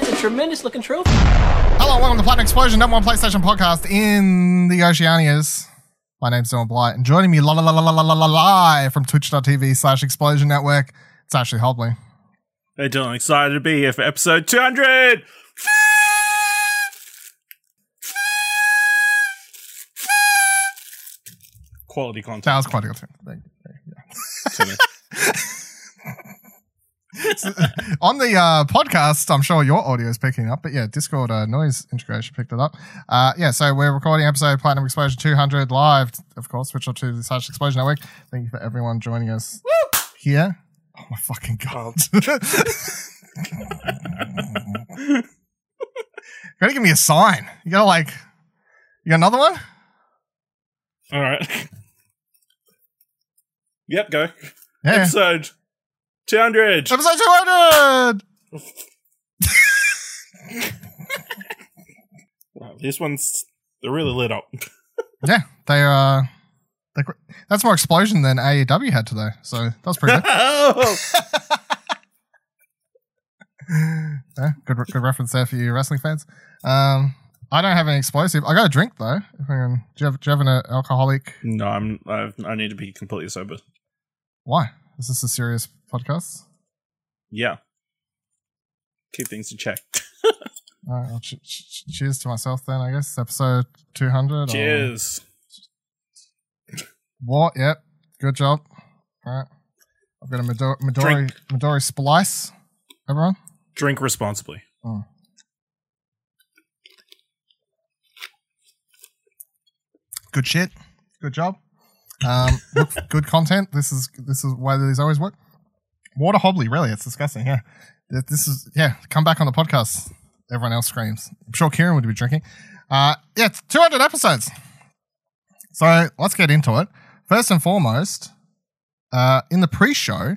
that's a tremendous looking trophy. Hello, welcome to Platinum Explosion, number one PlayStation podcast in the Oceanias. My name's Dylan Blight, and joining me la la la la la la la live from twitch.tv slash explosion network, it's Ashley Hobley. Hey Dylan, excited to be here for episode 200! Quality content. That was quite a good thing. Thank you. Timmy. On the uh, podcast, I'm sure your audio is picking up, but yeah, Discord uh, noise integration picked it up. Uh, yeah, so we're recording episode Platinum Explosion 200 live, of course, which are to the slash explosion network. Thank you for everyone joining us here. Oh my fucking god! gotta give me a sign. You gotta like, you got another one? Alright. Yep, go. Yeah, Episode 200! episode 200. Wow, this one's they're really lit up. Yeah, they are. uh, they, that's more explosion than AEW had today. So that was pretty good. oh! yeah, good, good reference there for you wrestling fans. Um, I don't have any explosive. I got a drink though. If I can, do you have, do you have an alcoholic? No, I'm I've, I need to be completely sober. Why? Is this a serious podcast? Yeah. Keep things in check. All right, well, ch- ch- cheers to myself then. I guess episode two hundred. Cheers. What? Yep. Good job. All right. I've got a Midori Midori. Midori splice. Everyone. Drink responsibly. Oh. good shit. Good job. Um, look, good content. This is this is why these always work. Water Hobley, really. It's disgusting. Yeah, this is yeah. Come back on the podcast. Everyone else screams. I'm sure Kieran would be drinking. Uh, yeah, it's 200 episodes. So let's get into it. First and foremost, uh, in the pre-show,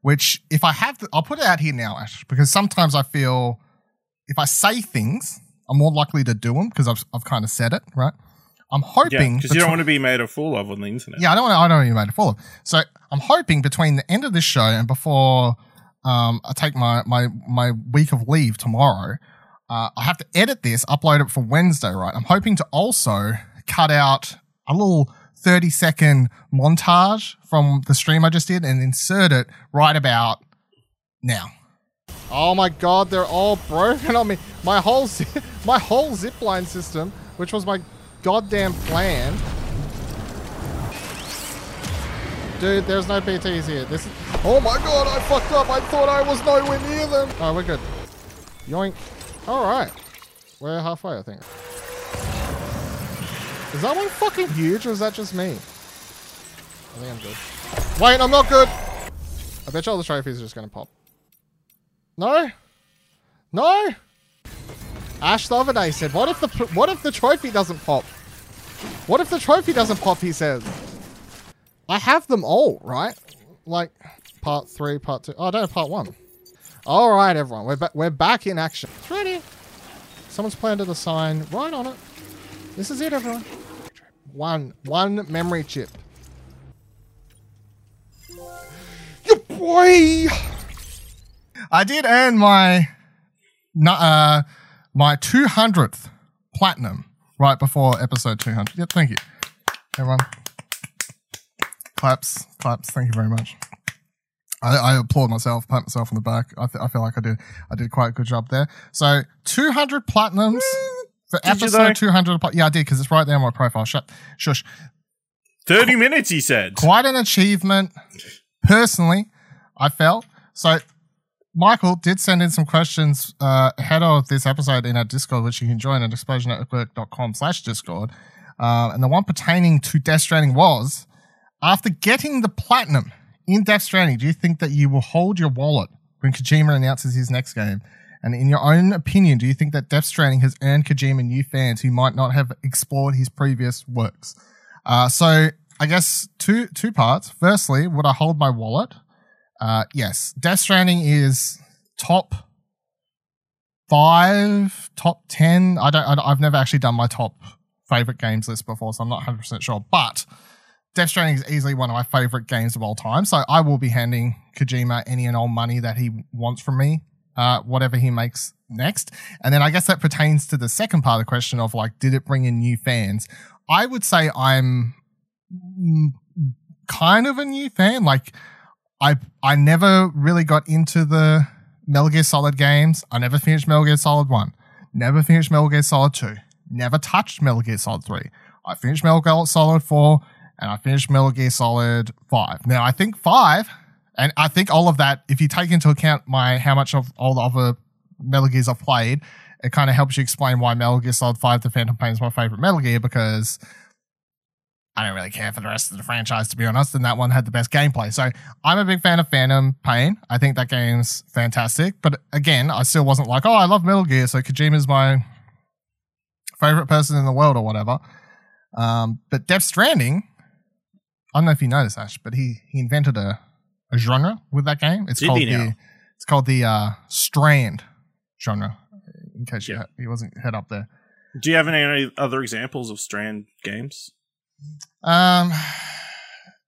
which if I have, the, I'll put it out here now, Ash, because sometimes I feel if I say things, I'm more likely to do them because I've I've kind of said it, right? I'm hoping because the you don't want to be made a fool of on the internet. yeah, I don't want to. I don't even made a fool of. So I'm hoping between the end of this show and before um, I take my my my week of leave tomorrow, uh, I have to edit this, upload it for Wednesday, right? I'm hoping to also cut out a little 30 second montage from the stream I just did and insert it right about now. Oh my god, they're all broken on me. My whole my whole zipline system, which was my goddamn plan, Dude, there's no PTs here. This is. Oh my god, I fucked up. I thought I was nowhere near them. Oh, we're good. Yoink. Alright. We're halfway, I think. Is that one fucking huge or is that just me? I think I'm good. Wait, I'm not good. I bet you all the trophies are just gonna pop. No? No? Ash the other day said, what if the what if the trophy doesn't pop? What if the trophy doesn't pop, he says. I have them all, right? Like part three, part two. Oh, I don't have part one. All right, everyone, we're back. We're back in action. It's ready. Someone's planted a sign right on it. This is it, everyone. One, one memory chip. Your boy. I did earn my, uh, my two hundredth platinum right before episode two hundred. Yeah, thank you, everyone. Claps, claps. Thank you very much. I, I applaud myself, pat myself on the back. I, th- I feel like I did I did quite a good job there. So 200 platinums for Did episode 200. pla- Yeah, I did because it's right there on my profile. Shut, shush. 30 minutes, he said. Quite an achievement, personally. I felt so. Michael did send in some questions uh, ahead of this episode in our Discord, which you can join at explosionnetwork.com slash Discord. Uh, and the one pertaining to Death Stranding was, after getting the platinum in Death Stranding, do you think that you will hold your wallet when Kojima announces his next game? And in your own opinion, do you think that Death Stranding has earned Kojima new fans who might not have explored his previous works? Uh, so I guess two two parts. Firstly, would I hold my wallet? Uh, yes. Death Stranding is top five, top ten. I don't. I, I've never actually done my top favorite games list before, so I'm not 100 percent sure. But Death Stranding is easily one of my favorite games of all time. So I will be handing Kojima any and all money that he wants from me uh, whatever he makes next. And then I guess that pertains to the second part of the question of like, did it bring in new fans? I would say I'm mm, kind of a new fan. Like, I I never really got into the Metal Gear Solid games. I never finished Metal Gear Solid 1. Never finished Metal Gear Solid 2. Never touched Metal Gear Solid 3. I finished Metal Gear Solid 4 and I finished Metal Gear Solid 5. Now, I think 5, and I think all of that, if you take into account my how much of all the other Metal Gears I've played, it kind of helps you explain why Metal Gear Solid 5 The Phantom Pain is my favorite Metal Gear because I don't really care for the rest of the franchise, to be honest. And that one had the best gameplay. So I'm a big fan of Phantom Pain. I think that game's fantastic. But again, I still wasn't like, oh, I love Metal Gear. So Kojima's my favorite person in the world or whatever. Um, but Death Stranding, I don't know if you know this, Ash, but he, he invented a, a genre with that game. It's Did called the it's called the uh, Strand genre. In case you Yeah. he wasn't head up there. Do you have any other examples of Strand games? Um,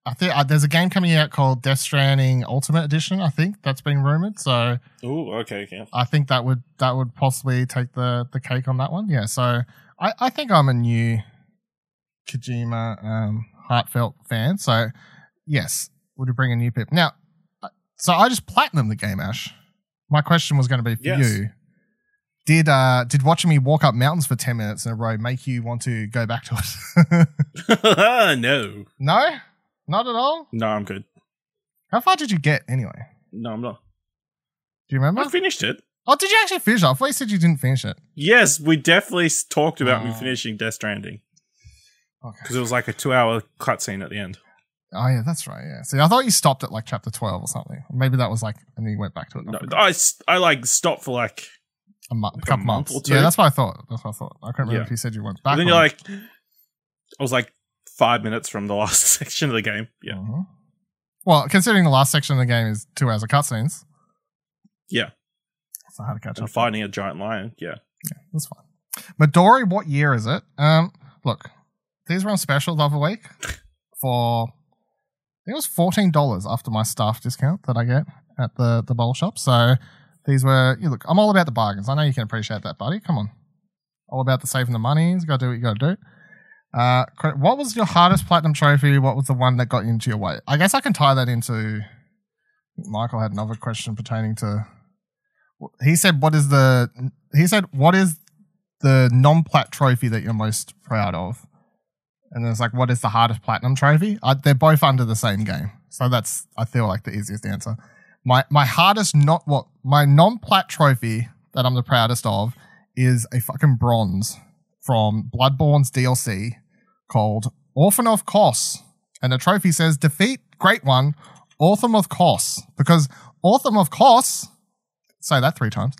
I think uh, there's a game coming out called Death Stranding Ultimate Edition. I think that's been rumored. So Oh, okay, okay. I think that would that would possibly take the the cake on that one. Yeah. So I I think I'm a new Kojima um heartfelt fan. So yes, would you bring a new pip now? uh, So I just platinum the game, Ash. My question was going to be for Yes. you. Did uh did watching me walk up mountains for ten minutes in a row make you want to go back to it? no, no, not at all. no, I'm good. How far did you get anyway? No, I'm not. Do you remember? I finished it. oh, did you actually finish it? I thought you said you didn't finish it. Yes, we definitely talked about me Oh. finishing Death Stranding Okay. because it was like a two-hour cutscene at the end. Oh yeah, that's right. Yeah. See, I thought you stopped at like chapter twelve or something. Maybe that was like, and then you went back to it. No, I, I like stopped for like. A, mo- like a couple month months. Yeah, that's what I thought. That's what I thought. I couldn't remember Yeah. if you said you went back. then you're like, I was like five minutes from the last section of the game. Yeah, Mhm. Well, considering the last section of the game is two hours of cutscenes, yeah, so how to catch and up. fighting a giant lion. Yeah, That's fine. Midori, what year is it? Um, look, these were on special the other week for I think it was fourteen dollars after my staff discount that I get at the the bowl shop. So these were you look, I'm all about the bargains. I know you can appreciate that, buddy. Come on. All about the saving the money. You gotta do what you gotta do. Uh, what was your hardest platinum trophy? What was the one that got you into your way? I guess I can tie that into. Michael had another question pertaining to. He said, "What is the?" He said, "What is the non-plat trophy that you're most proud of?" And then it's like, "What is the hardest platinum trophy?" I, they're both under the same game, so that's I feel like the easiest answer. My my hardest not what my non-plat trophy that I'm the proudest of is a fucking bronze from Bloodborne's DLC called Orphan of Kos. And the trophy says defeat great one, Orphan of Kos. Because Orphan of Kos, say that three times,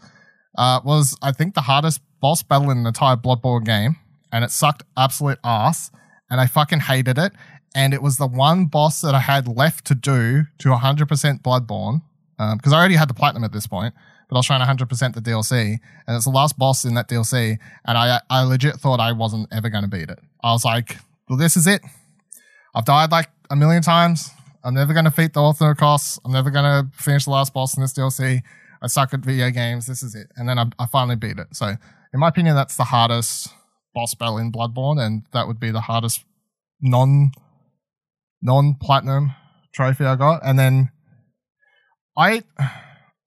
uh, was I think the hardest boss battle in the entire Bloodborne game. And it sucked absolute ass. And I fucking hated it. And it was the one boss that I had left to do to 100% Bloodborne. Um, because I already had the platinum at this point, but I was trying 100% the DLC, and it's the last boss in that DLC, and I I legit thought I wasn't ever going to beat it. I was like, well, this is it. I've died like a million times. I'm never going to defeat the of costs. I'm never going to finish the last boss in this DLC. I suck at video games. This is it. And then I, I finally beat it. So, in my opinion, that's the hardest boss battle in Bloodborne, and that would be the hardest non non platinum trophy I got. And then I I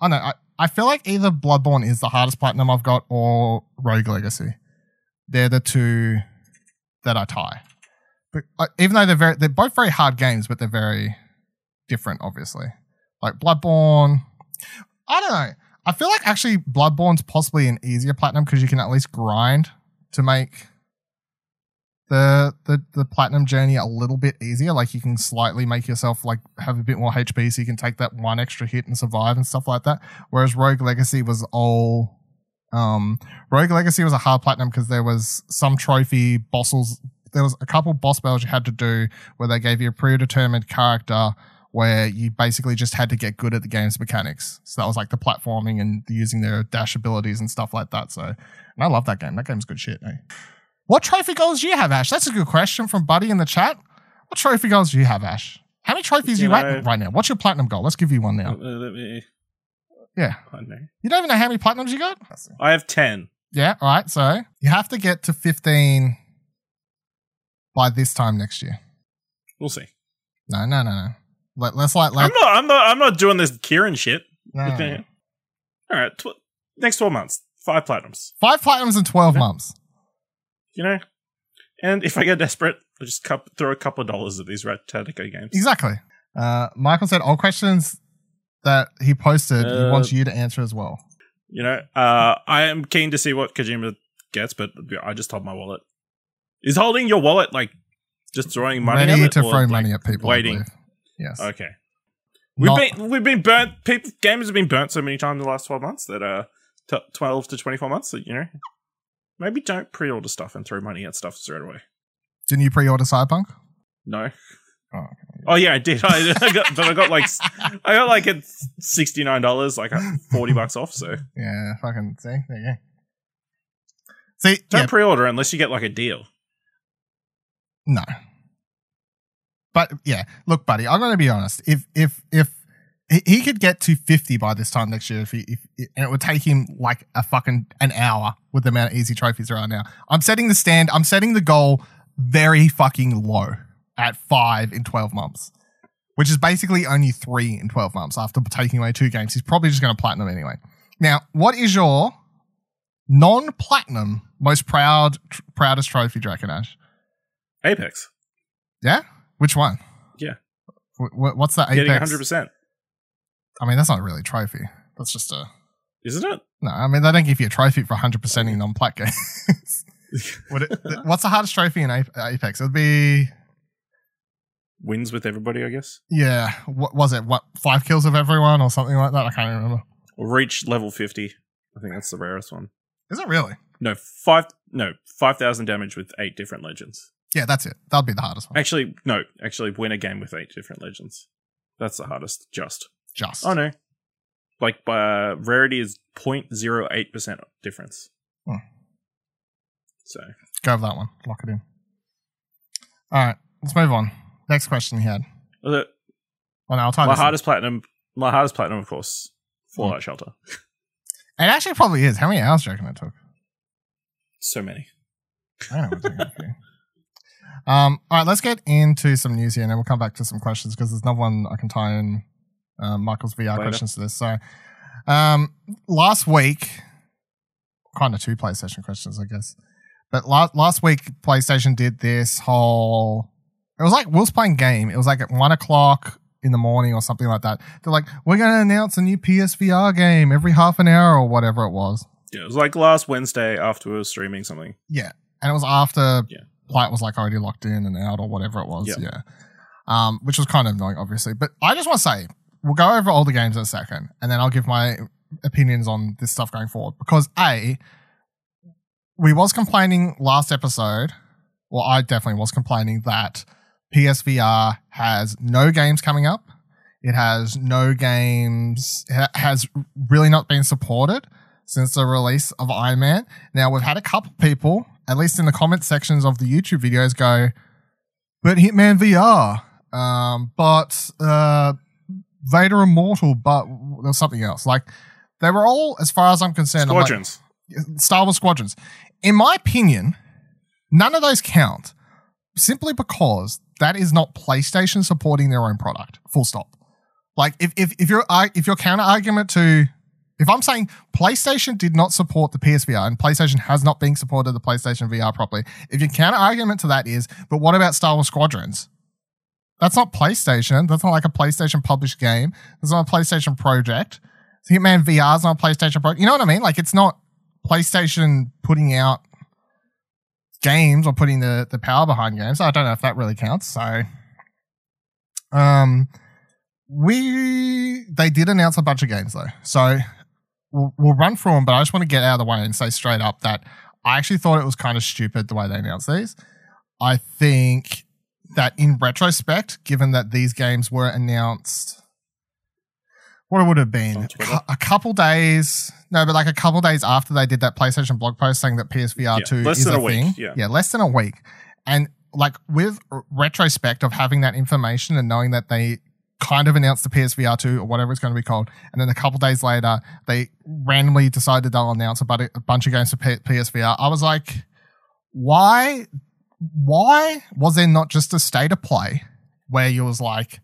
don't know. I, I feel like either Bloodborne is the hardest platinum I've got or Rogue Legacy. They're the two that I tie. But even though they're very, they're both very hard games, but they're very different, obviously. Like Bloodborne, I don't know. I feel like actually Bloodborne's possibly an easier platinum because you can at least grind to make the, the the platinum journey a little bit easier. Like you can slightly make yourself like have a bit more HP, so you can take that one extra hit and survive and stuff like that. Whereas Rogue Legacy was all um Rogue Legacy was a hard platinum because there was some trophy bosses. There was a couple boss battles you had to do where they gave you a predetermined character where you basically just had to get good at the game's mechanics. So that was like the platforming and using their dash abilities and stuff like that. So and I love that game. That game's good shit. Eh? What trophy goals do you have, Ash? That's a good question from Buddy in the chat. What trophy goals do you have, Ash? How many trophies You are you know- at right now? What's your platinum goal? Let's give you one now. Uh, let me- Yeah. I know. You don't even know how many platinums you got? I have 10. Yeah, all right. So you have to get to 15 by this time next year. We'll see. No, no, no, no. Let, let's like, let, I'm not. I'm not. I'm not doing this Kieran shit. no, no, no. All right. Tw- next twelve months, five platinums. Five platinums in 12 Okay. months. You know. And if I get desperate, I'll just cup- throw a couple of dollars at these Tactico games. Exactly. Uh, Michael said all questions that he posted, he Uh, wants you to answer as well. You know. Uh, I am keen to see what Kojima gets, but I just told my wallet. Is holding your wallet like just throwing money it, to throw like, money at people. Waiting? Yes. Okay. We've Not- been we've been burnt. People games have been burnt so many times in the last twelve months that uh, t- twelve to twenty four months. That you know, maybe don't pre order stuff and throw money at stuff straight away. Didn't you pre-order Cyberpunk? No. Oh, Oh yeah, I did. I, I got, but I got like I got like it sixty nine dollars, like forty bucks off. So Yeah, fucking see, there you go. See, don't yeah, pre order unless you get like a deal. no. But yeah, look, buddy, I'm gonna be honest. If if if he- he could get to 50 by this time next year, if he if and it would take him like a fucking an hour with the amount of easy trophies there are now. I'm setting the stand. I'm setting the goal very fucking low at five in 12 months, which is basically only three in 12 months after taking away two games. He's probably just going to platinum anyway. Now, what is your non-platinum most proud tr- proudest trophy, do you Ash? Apex Yeah, which one? Yeah. Wh- what's that? getting Apex? hundred percent, I mean, that's not really a trophy. That's just a isn't it? no. I mean, they don't give you a trophy for 100 percenting non-plat games. Would it, what's the hardest trophy in Ape- uh, Apex? It would be Wins with everybody, I guess. yeah. What was it? What five kills of everyone or something like that? I can't remember. Reach level fifty. I think that's the rarest one. Is it really? No, five. No, five thousand damage with eight different legends. Yeah, that's it. That'll be the hardest one. Actually, no. Actually, win a game with eight different legends. That's the hardest. Just. Just Oh no. Like uh, rarity is 0.08 percent difference. Hmm. So go with that one. Lock it in. All right, let's move on. Next question he had. the, Oh no, I'll my this. one. hardest platinum. My hardest platinum, of course, Fallout Shelter. It actually probably is. How many hours do you reckon it took? So many. I know. It's a few. um, all right, let's get into some news here, and then we'll come back to some questions because there's another one I can tie in uh, Michael's VR Later. questions to this. So, um, last week, kind of two PlayStation questions, I guess. But last last week, PlayStation did this whole. It was like we was playing game. It was like at one o'clock in the morning or something like that. They're like, "We're going to announce a new PSVR game every half an hour or whatever it was." Yeah, it was like last Wednesday after we were streaming something. Yeah, and it was after Yeah. Plight was like already locked in and out or whatever it was. Yeah. Yeah, um, which was kind of annoying, obviously. But I just want to say we'll go over all the games in a second, and then I'll give my opinions on this stuff going forward. Because a, we was complaining last episode. Well, I definitely was complaining that PSVR has no games coming up. It has no games. It has really not been supported since the release of Iron Man. Now we've had a couple people, at least in the comment sections of the YouTube videos, go, "But Hitman VR, um, but uh, Vader Immortal, but there's something else." Like they were all, as far as I'm concerned, I'm like, Squadrons. Star Wars Squadrons. In my opinion, none of those count simply because that is not PlayStation supporting their own product. Full stop. Like if if if your if your counter argument to if I'm saying PlayStation did not support the PSVR and PlayStation has not been supported the PlayStation VR properly, if your counter argument to that is, but what about Star Wars Squadrons? That's not PlayStation. That's not like a PlayStation published game. It's not a PlayStation project. Hitman VR is not a PlayStation project. You know what I mean? Like it's not PlayStation putting out games or putting the, the power behind games. I don't know if that really counts. So, um, we they did announce a bunch of games though. So we'll, we'll run through them, but I just want to get out of the way and say straight up that I actually thought it was kind of stupid the way they announced these. I think that in retrospect, given that these games were announced, what it would have been On Twitter? Cou- a couple days, no, but like a couple days after they did that PlayStation blog post saying that PSVR Yeah, two less is than a, thing. yeah. yeah, less than a week, and like with retrospect of having that information and knowing that they kind of announced the PSVR 2 or whatever it's going to be called. And then a couple days later, they randomly decided they'll announce a bunch of games for P- PSVR. I was like, why, why was there not just a state of play where you was like,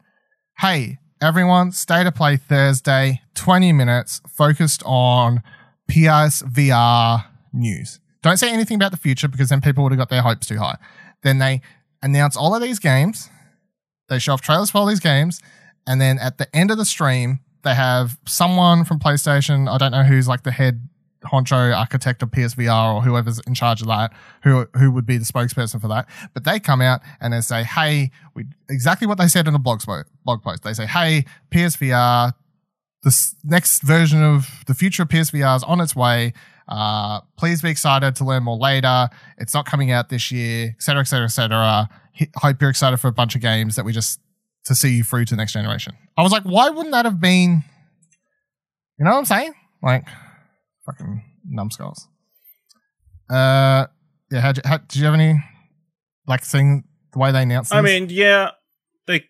hey, everyone, state of play Thursday, 20 minutes focused on PSVR news. Don't say anything about the future because then people would have got their hopes too high. Then they announce all of these games. They show off trailers for all these games. And then at the end of the stream, they have someone from PlayStation. I don't know who's like the head honcho architect of PSVR or whoever's in charge of that, who who would be the spokesperson for that. But they come out and they say, "Hey, we exactly what they said in the blog blog post. They say, "Hey, PSVR, this next version of the future of PSVR is on its way. Uh, please be excited to learn more later. It's not coming out this year, et cetera, et cetera, et cetera. H- Hope you're excited for a bunch of games that we just to see you through to the next generation. I was like, why wouldn't that have been? You know what I'm saying? Like, fucking numbskulls. Uh, yeah. How, how did you have any like thing the way they announced? I mean, yeah, they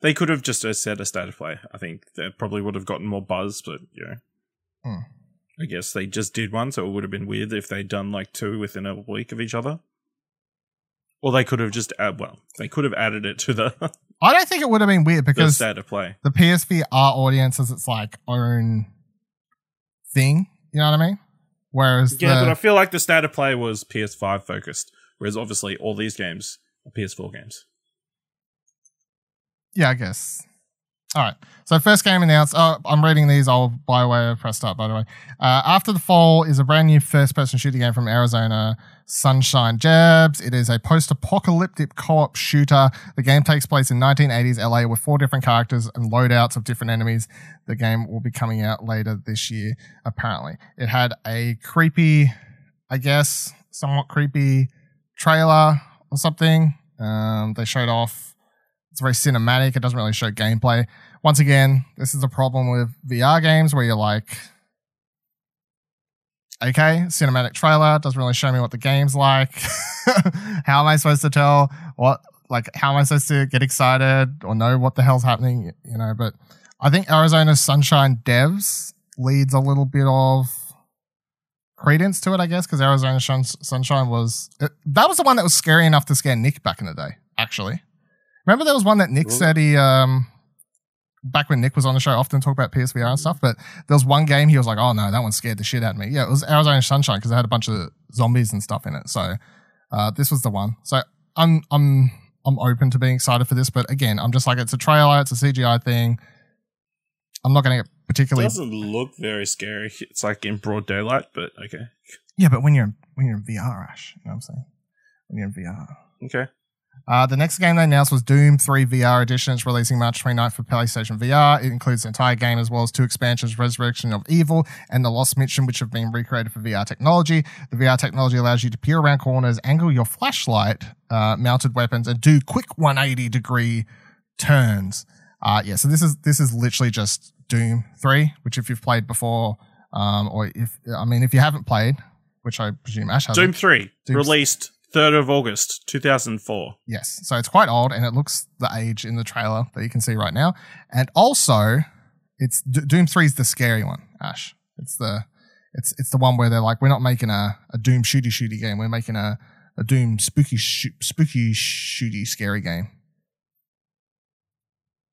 they could have just uh, said a state of play. I think that probably would have gotten more buzz, but you know, Hmm. I guess they just did one, so it would have been weird if they'd done like two within a week of each other. Or they could have just add, well, they could have added it to the, I don't think it would have been weird the because state of play. the PSVR audience is its like own thing. You know what I mean? Whereas Yeah, the, but I feel like the state of play was PS5 focused, whereas obviously all these games are PS4 games. yeah, I guess. All right. So first game announced. Oh, I'm reading these all by way of press start. By the way, uh, After the Fall is a brand new first-person shooting game from Arizona Sunshine Jabs. It is a post-apocalyptic co-op shooter. The game takes place in 1980s LA with four different characters and loadouts of different enemies. The game will be coming out later this year. Apparently, it had a creepy, I guess, somewhat creepy trailer or something. Um, they showed off. It's very cinematic. It doesn't really show gameplay. Once again, this is the problem with VR games where you're like, okay, cinematic trailer doesn't really show me what the game's like. how am I supposed to tell what, like, how am I supposed to get excited or know what the hell's happening? You know, but I think Arizona Sunshine Devs leads a little bit of credence to it, I guess, because Arizona Sunshine was it, that was the one that was scary enough to scare Nick back in the day. Actually, remember there was one that Nick Really? said he um back when Nick was on the show, often talk about PSVR and stuff. But there was one game he was like, "Oh no, that one scared the shit out of me." Yeah, it was Arizona Sunshine because it had a bunch of zombies and stuff in it. So uh, this was the one. So I'm I'm I'm open to being excited for this, but again, I'm just like it's a trailer, it's a CGI thing. I'm not going to get particularly. It doesn't look very scary. It's like in broad daylight, but okay. yeah, but when you're when you're in VR, Ash, you know what I'm saying? When you're in VR. Okay. Uh, the next game they announced was Doom 3 VR Edition. It's releasing March 29th for PlayStation VR. It includes the entire game as well as two expansions, Resurrection of Evil and The Lost Mission, which have been recreated for VR technology. The VR technology allows you to peer around corners, angle your flashlight, uh, mounted weapons, and do quick 180 degree turns. Uh, yeah, so this is this is literally just Doom 3, which if you've played before, um, or if I mean if you haven't played, which I presume Ash has. Doom 3, Doom- released 3rd of August 2004. Yes. So it's quite old and it looks the age in the trailer that you can see right now. And also, it's D- Doom 3 is the scary one, Ash. It's the it's it's the one where they're like, we're not making a, a Doom shooty shooty game. We're making a, a Doom spooky shoo- spooky shooty scary game.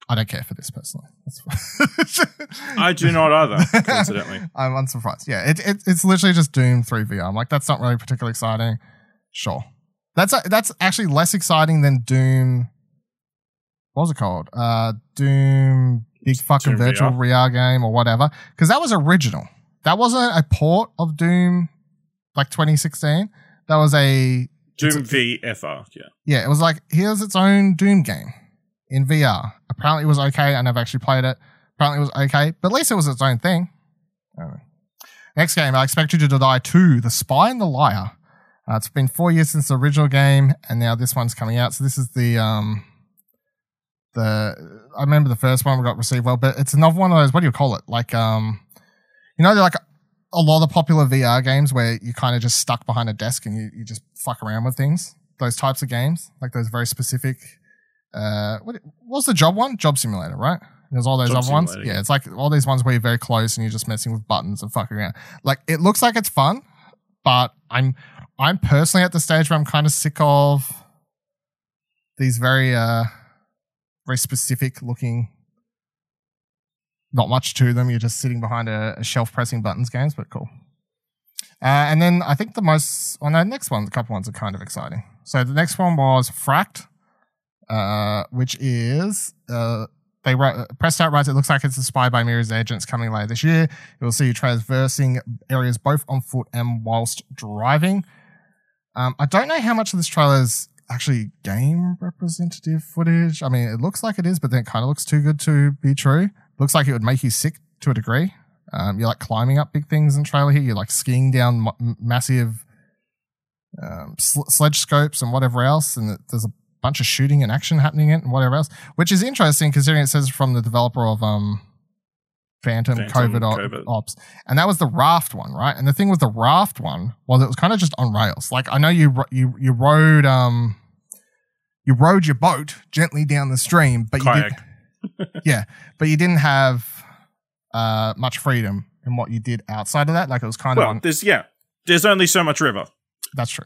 I don't care for this personally. That's I do not either, coincidentally. I'm unsurprised. Yeah, it, it it's literally just Doom 3 VR. I'm like, that's not really particularly exciting. Sure. That's that's actually less exciting than Doom. What was it called? Uh, Doom Big fucking Doom virtual VR? VR game or whatever. Because that was original. That wasn't a port of Doom, like 2016. That was a Doom a- VFR, yeah. yeah. It was like here's its own Doom game in VR. Apparently it was okay. I never actually played it. Apparently it was okay, but at least it was its own thing. Next game, I expect you to die too. The Spy and the Liar. Uh, it's been four years since the original game, and now this one's coming out. So this is the um the I remember the first one we got received well, but it's another one of those. What do you call it? Like um, you know, like a lot of popular VR games where you kind of just stuck behind a desk and you, you just fuck around with things. Those types of games, like those very specific uh, what, was the job one? Job Simulator, right? There's all those Job other ones. Simulator, Yeah, yeah. it's like all these ones where you're very close and you're just messing with buttons and fucking around. Like it looks like it's fun, but I'm I'm personally at the stage where I'm kind of sick of these very uh very specific looking not much to them. You're just sitting behind a, a shelf pressing buttons games, but cool. Uh, and then I think the most on the next one, a couple ones are kind of exciting. So the next one was Fracked, uh, which is uh, they wrote, Press Start writes it looks like it's inspired by Mirror's agents coming later this year. You'll see you traversing areas both on foot and whilst driving. Um, I don't know how much of this trailer is actually game representative footage. I mean, it looks like it is, but then it kind of looks too good to be true. Looks like it would make you sick to a degree. Um, you're like climbing up big things in trailer here. You're like skiing down m- massive um, sl- sledge scopes and whatever else, and there's a bunch of shooting and action happening in it and whatever else, which is interesting considering it says from the developer of um, Phantom, Phantom Covert, Covert. Ops, and that was the Raft one, right? And the thing with the Raft one was it was kind of just on rails. Like I know you you you rode um you rode your boat gently down the stream, but you did, yeah, but you didn't have uh much freedom in what you did outside of that. Like it was kind of Well, on there's yeah, there's only so much river. that's true.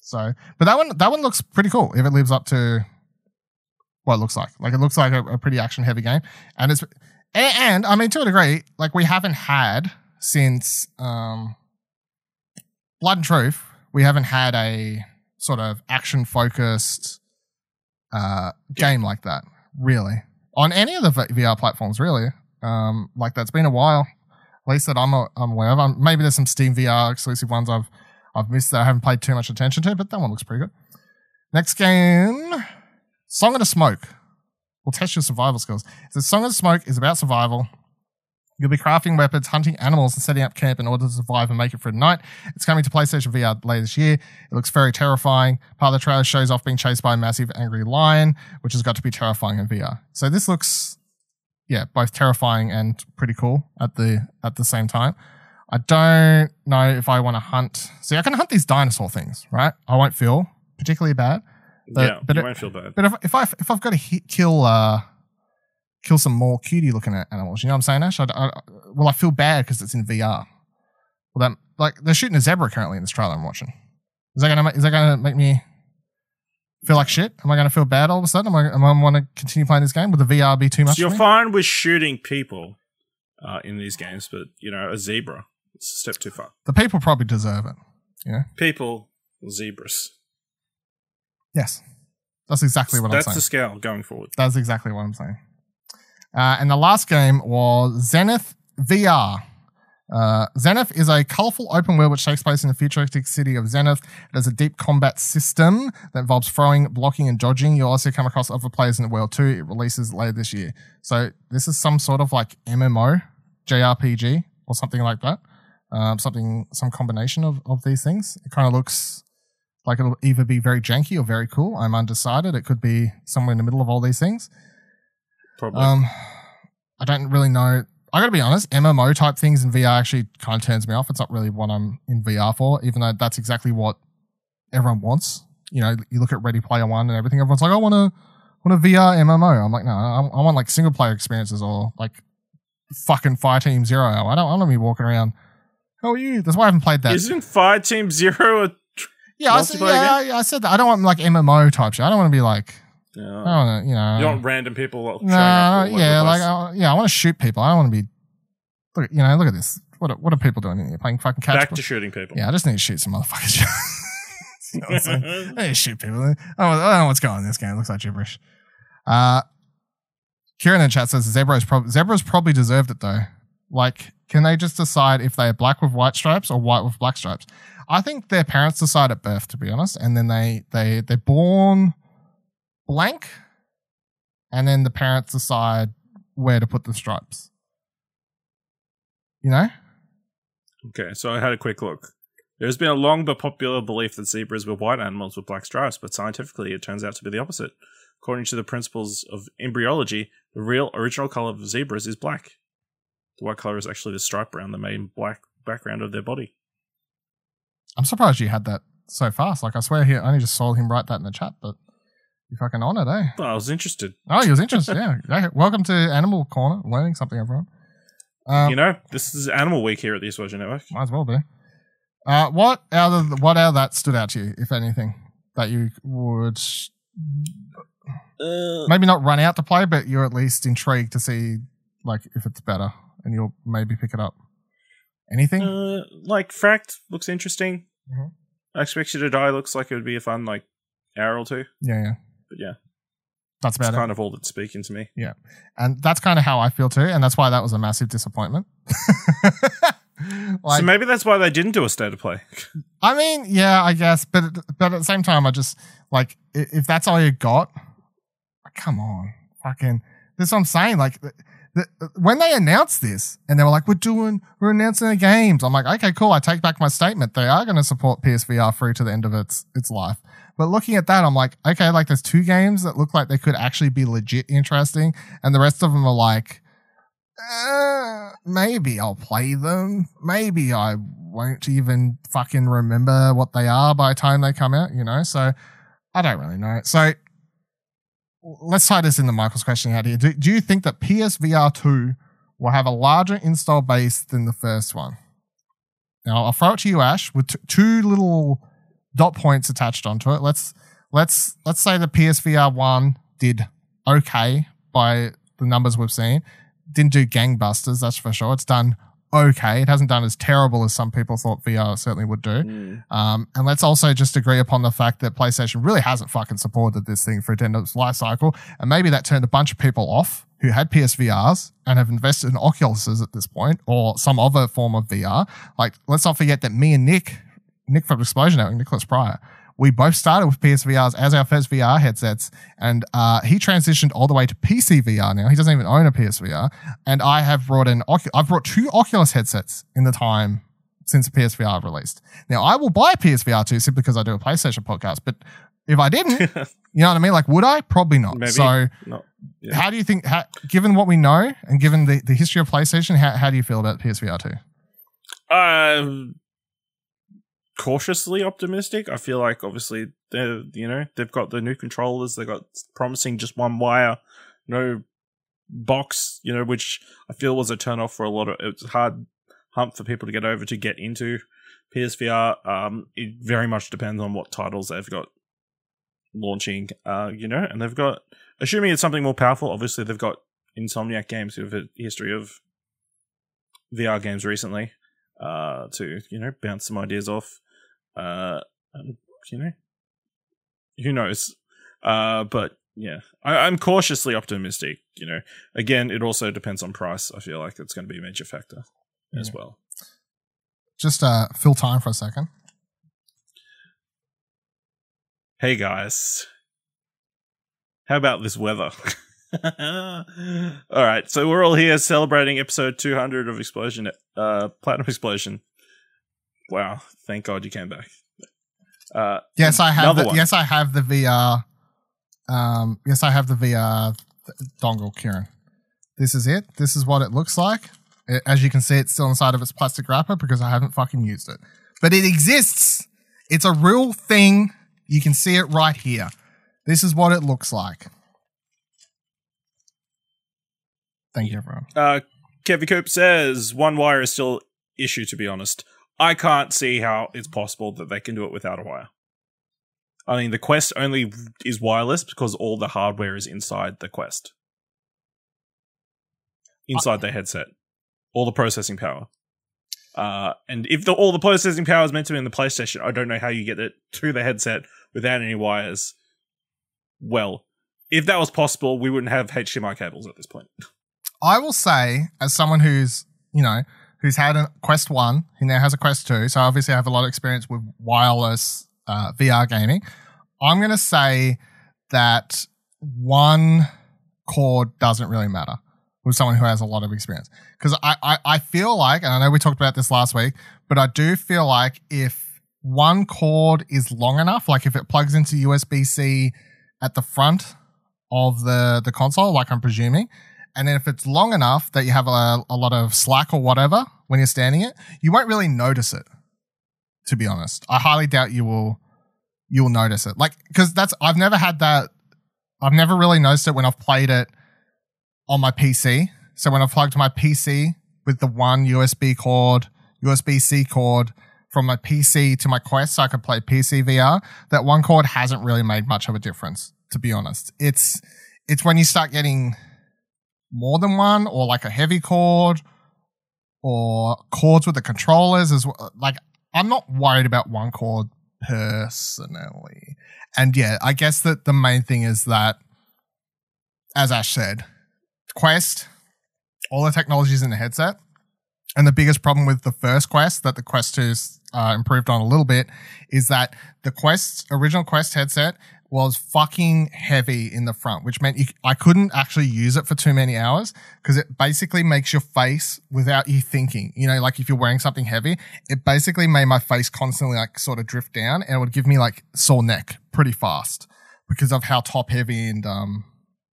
So, but that one, that one looks pretty cool if it lives up to what it looks like. Like it looks like a, a pretty action heavy game, and it's and, and I mean to a degree, like we haven't had since um, Blood and Truth, we haven't had a sort of action focused uh, game like that really on any of the VR platforms. Really, um, like that's been a while. At least that I'm, a, I'm aware of. Um, maybe there's some Steam VR exclusive ones I've I've missed that I haven't paid too much attention to, but that one looks pretty good. Next game, Song of the Smoke. Will test your survival skills. So Song of Smoke is about survival. You'll be crafting weapons, hunting animals, and setting up camp in order to survive and make it for the night. It's coming to PlayStation VR later this year. It looks very terrifying. Part of the trailer shows off being chased by a massive angry lion, which has got to be terrifying in VR. So this looks, yeah, both terrifying and pretty cool at the at the same time. I don't know if I want to hunt. See, I can hunt these dinosaur things, right? I won't feel particularly bad. But- yeah, but you it- won't feel bad. But if if I if I've got to hit, kill uh kill some more cutie looking animals, you know what I'm saying, Ash? I, I, will I feel bad because it's in VR? Well, that like they're shooting a zebra currently in this trailer I'm watching. Is that gonna make, is that gonna make me feel like shit? Am I gonna feel bad all of a sudden? Am I am I want to continue playing this game? Will the VR be too much? So you're fine with shooting people uh, in these games, but you know, a zebra, it's a step too far. The people probably deserve it. Yeah, people, zebras. Yes, that's exactly what That's I'm saying. That's the scale going forward. That's exactly what I'm saying. Uh, and the last game was Zenith VR. Uh, Zenith is a colorful open world which takes place in the futuristic city of Zenith. It has a deep combat system that involves throwing, blocking, and dodging. You'll also come across other players in the world too. It releases later this year. So this is some sort of like MMO, JRPG, or something like that. Um, something, some combination of, of these things. It kind of looks like it'll either be very janky or very cool. I'm undecided. It could be somewhere in the middle of all these things. Probably. Um, I don't really know. I got to be honest. MMO type things in VR actually kind of turns me off. It's not really what I'm in VR for, even though that's exactly what everyone wants. You know, you look at Ready Player One and everything. Everyone's like, I want to want a VR MMO. I'm like, no, I, I want like single player experiences or like fucking Fire Team Zero. I don't, I don't want to be walking around. How are you? That's why I haven't played that. Isn't Fire Team Zero a yeah, I said, yeah, yeah, I said that. I don't want like MMO type shit. I don't want to be like, I don't want to, you know. You want random people up yeah, like. I, yeah, I want to shoot people. I don't want to be. Look, you know, look at this. What are, what are people doing in here? Playing fucking catch. back to shooting people. yeah, I just need to shoot some motherfuckers. you know what I'm saying? Need to shoot people. I don't, I don't know what's going on in this game. It looks like gibberish. Uh, Kieran in the chat says Zebra's prob- Zebra's probably deserved it though. Like, can they just decide if they're black with white stripes or white with black stripes? I think their parents decide at birth, to be honest, and then they they they're born blank, and then the parents decide where to put the stripes. You know? Okay, so I had a quick look. There's been a long but popular belief that zebras were white animals with black stripes, but scientifically it turns out to be the opposite. According to the principles of embryology, the real original color of zebras is black. The white color is actually the stripe around the main black background of their body. I'm surprised you had that so fast. Like I swear, he I only just saw him write that in the chat, but You fucking on it, eh? Well, I was interested. Oh, you was interested. yeah. Okay. Welcome to Animal Corner. Learning something, everyone. Um, you know, this is Animal Week here at the Explosion Network. might as well be. Uh, what out of the, what out of that stood out to you, if anything, that you would Uh, maybe not run out to play, but you're at least intrigued to see like if it's better, and you'll maybe pick it up. Anything? uh, like Fracked looks interesting. Mhm. I expect you to die looks like it would be a fun like hour or two. yeah, yeah. But yeah, That's it's about it. kind of all that's speaking to me. Yeah. And that's kind of how I feel too, and that's why that was a massive disappointment. like, so maybe that's why they didn't do a state of play. I mean, yeah, I guess, but but at the same time, I just like if that's all you got, come on, fucking. That's what I'm saying. Like when they announced this, and they were like, "We're doing, we're announcing the games," I'm like, "Okay, cool. I take back my statement. They are going to support PSVR through to the end of its its life." But looking at that, I'm like, okay, like there's two games that look like they could actually be legit interesting, and the rest of them are like, uh, maybe I'll play them. Maybe I won't even fucking remember what they are by the time they come out, you know? So I don't really know. So let's tie this into Michael's question out here. Do, do you think that PSVR 2 will have a larger install base than the first one? Now I'll throw it to you, Ash, with t- two little dot points attached onto it. Let's let's let's say the PSVR one did okay by the numbers we've seen. Didn't do gangbusters, that's for sure. It's done okay. It hasn't done as terrible as some people thought VR certainly would do. Um, and let's also just agree upon the fact that PlayStation really hasn't fucking supported this thing for end of its life cycle. And maybe that turned a bunch of people off who had PSVRs and have invested in Oculuses at this point or some other form of VR. Like, let's not forget that me and Nick, Nick from Explosion Network, Nicholas Pryor, we both started with PSVRs as our first VR headsets, and uh, he transitioned all the way to PC VR now. He doesn't even own a PSVR, and I have brought in Ocu- I've brought two Oculus headsets in the time since the PSVR released. Now I will buy a PSVR too simply because I do a PlayStation podcast, but if I didn't, you know what I mean? Like, would I? Probably not. Maybe. So, Not, Yeah. how do you think? How, given what we know and given the, the history of PlayStation, how, how do you feel about PSVR two? Uh, cautiously optimistic. I feel like obviously they're you know they've got the new controllers. They got promising just one wire, no box. You know, which I feel was a turn off for a lot of. It's hard hump for people to get over to get into PSVR. Um, it very much depends on what titles they've got launching. Uh, you know, and they've got assuming it's something more powerful. Obviously, they've got Insomniac Games who have a history of VR games recently uh, to you know bounce some ideas off. Uh, you know, who knows? Uh, but yeah, I, I'm cautiously optimistic. You know, again, it also depends on price. I feel like it's going to be a major factor as well. Just uh, fill time for a second. Hey guys, how about this weather? all right, so we're all here celebrating episode 200 of Explosion, uh, Platinum Explosion. Wow, thank God you came back. Uh, Yes, I have. The, one. yes, I have the VR. Um, yes, I have the VR dongle, Kieran. This is it. This is what it looks like. It- as you can see, it's still inside of its plastic wrapper because I haven't fucking used it. But it exists. It's a real thing. You can see it right here. This is what it looks like. Thank you, everyone. Uh, Kevin Coop says one wire is still issue. To be honest, I can't see how it's possible that they can do it without a wire. I mean, the Quest only is wireless because all the hardware is inside the Quest, inside the headset, all the processing power. Uh, and if the, all the processing power is meant to be in the PlayStation, I don't know how you get it to the headset without any wires. Well, if that was possible, we wouldn't have HDMI cables at this point. I will say, as someone who's, you know, who's had a Quest 1, he now has a Quest 2, so obviously I have a lot of experience with wireless uh, VR gaming. I'm going to say that one cord doesn't really matter with someone who has a lot of experience. Because I, I, I feel like, and I know we talked about this last week, but I do feel like if one cord is long enough, like if it plugs into USB C at the front of the, the console, like I'm presuming, and then if it's long enough that you have a, a lot of slack or whatever when you're standing it, you won't really notice it. To be honest, I highly doubt you will. You'll notice it, like because that's I've never had that I've never really noticed it when I've played it on my PC. So when I've plugged my PC with the one USB cord, USB C cord from my PC to my Quest, so I could play PC VR. That one cord hasn't really made much of a difference, to be honest. It's it's when you start getting more than one, or like a heavy cord, or cords with the controllers as well. Like I'm not worried about one cord personally. And yeah, I guess that the main thing is that, as Ash said, Quest, all the technology is in the headset. And the biggest problem with the first Quest that the Quest 2 uh, improved on a little bit is that the Quest, original Quest headset was fucking heavy in the front, which meant you, I couldn't actually use it for too many hours because it basically makes your face without you thinking. You know, like if you're wearing something heavy, it basically made my face constantly like sort of drift down and it would give me like sore neck pretty fast because of how top heavy and, um,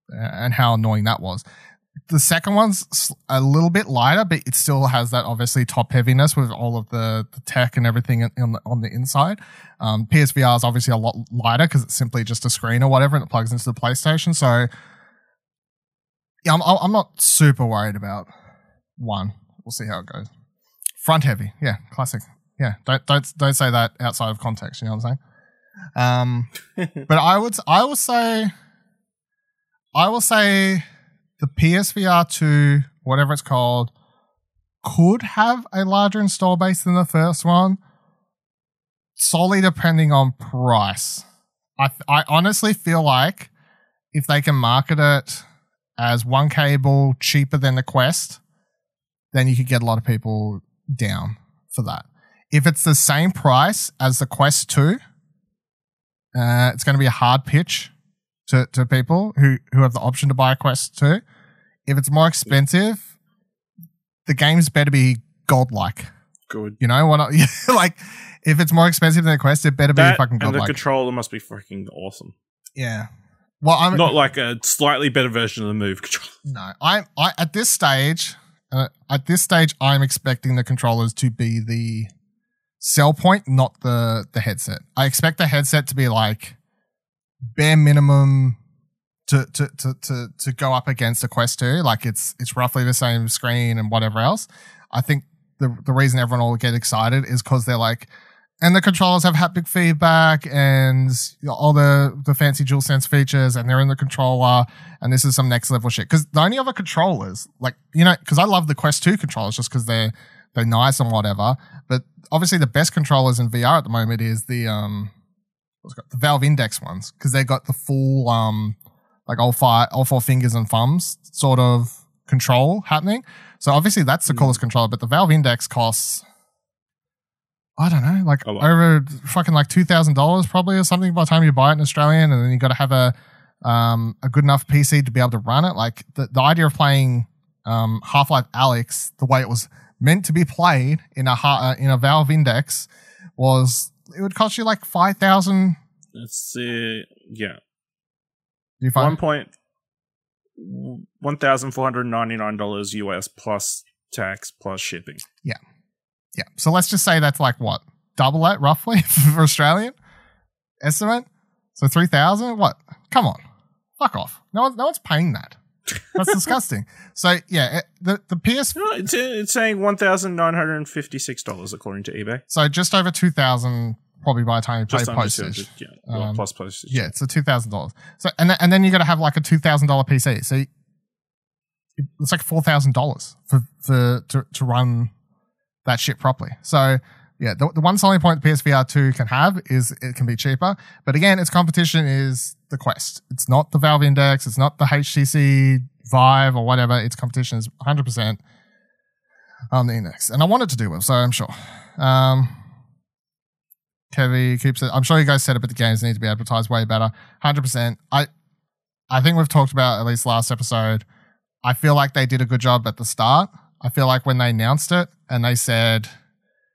and how annoying that was the second one's a little bit lighter, but it still has that obviously top heaviness with all of the, the tech and everything on the, on the inside. Um, PSVR is obviously a lot lighter because it's simply just a screen or whatever and it plugs into the PlayStation. So yeah, I'm, I'm not super worried about one. We'll see how it goes. Front heavy. Yeah. Classic. Yeah. Don't, don't, don't say that outside of context. You know what I'm saying? Um, but I would, I will say, I will say, the PSVR 2, whatever it's called, could have a larger install base than the first one, solely depending on price. I, I honestly feel like if they can market it as one cable cheaper than the Quest, then you could get a lot of people down for that. If it's the same price as the Quest 2, uh, it's going to be a hard pitch to, to people who, who have the option to buy a Quest 2. If it's more expensive, the games better be godlike. Good. You know what? I, like, if it's more expensive than the Quest, it better That be fucking and the controller must be freaking awesome. yeah. Well, I'm Not like a slightly better version of the Move controller. no. I I at this stage, uh, at this stage, I'm expecting the controllers to be the sell point, not the the headset. I expect the headset to be like bare minimum to to to to, to go up against a Quest 2. Like it's it's roughly the same screen and whatever else. I think the the reason everyone will get excited is because they're like, and the controllers have haptic feedback and all the the fancy dual sense features, and they're in the controller, and this is some next level shit. Because the only other controllers, like you know, because I love the Quest 2 controllers just because they're they're nice and whatever. But obviously, the best controllers in VR at the moment is the um, the Valve Index ones because they got the full um, like all five, all four fingers and thumbs sort of control happening. So obviously, that's the Mm. coolest controller. But the Valve Index costs. I don't know, like over fucking like two thousand dollars probably or something by the time you buy it in Australian, and then you got to have a um a good enough PC to be able to run it. Like the, the idea of playing um Half Life Alyx the way it was meant to be played in a uh, in a Valve Index was it would cost you like five thousand. It's uh, yeah, You one find point one thousand four hundred ninety nine dollars US plus tax plus shipping. Yeah. Yeah. So let's just say that's like what double that roughly for Australian estimate. So three thousand. What? Come on, fuck off. No one, no one's paying that. That's disgusting. So yeah, it, the the PS No, it's, it's saying one thousand nine hundred and fifty six dollars according to eBay. So just over two thousand, probably by the time you pay postage. 200, yeah, Um, plus postage. Yeah, it's a two thousand dollars. So and th- and then you got to have like a two thousand dollar PC. So it's like four thousand dollars for for to to run that shit properly. So yeah, the, the one selling point the PSVR two can have is it can be cheaper. But again, its competition is the Quest. It's not the Valve Index. It's not the HTC Vive or whatever. Its competition is one hundred percent on the Index, and I wanted to do well, so I'm sure. Um, Kevy keeps it. I'm sure you guys said it, but the games need to be advertised way better. Hundred percent. I, I think we've talked about at least last episode. I feel like they did a good job at the start. I feel like when they announced it and they said,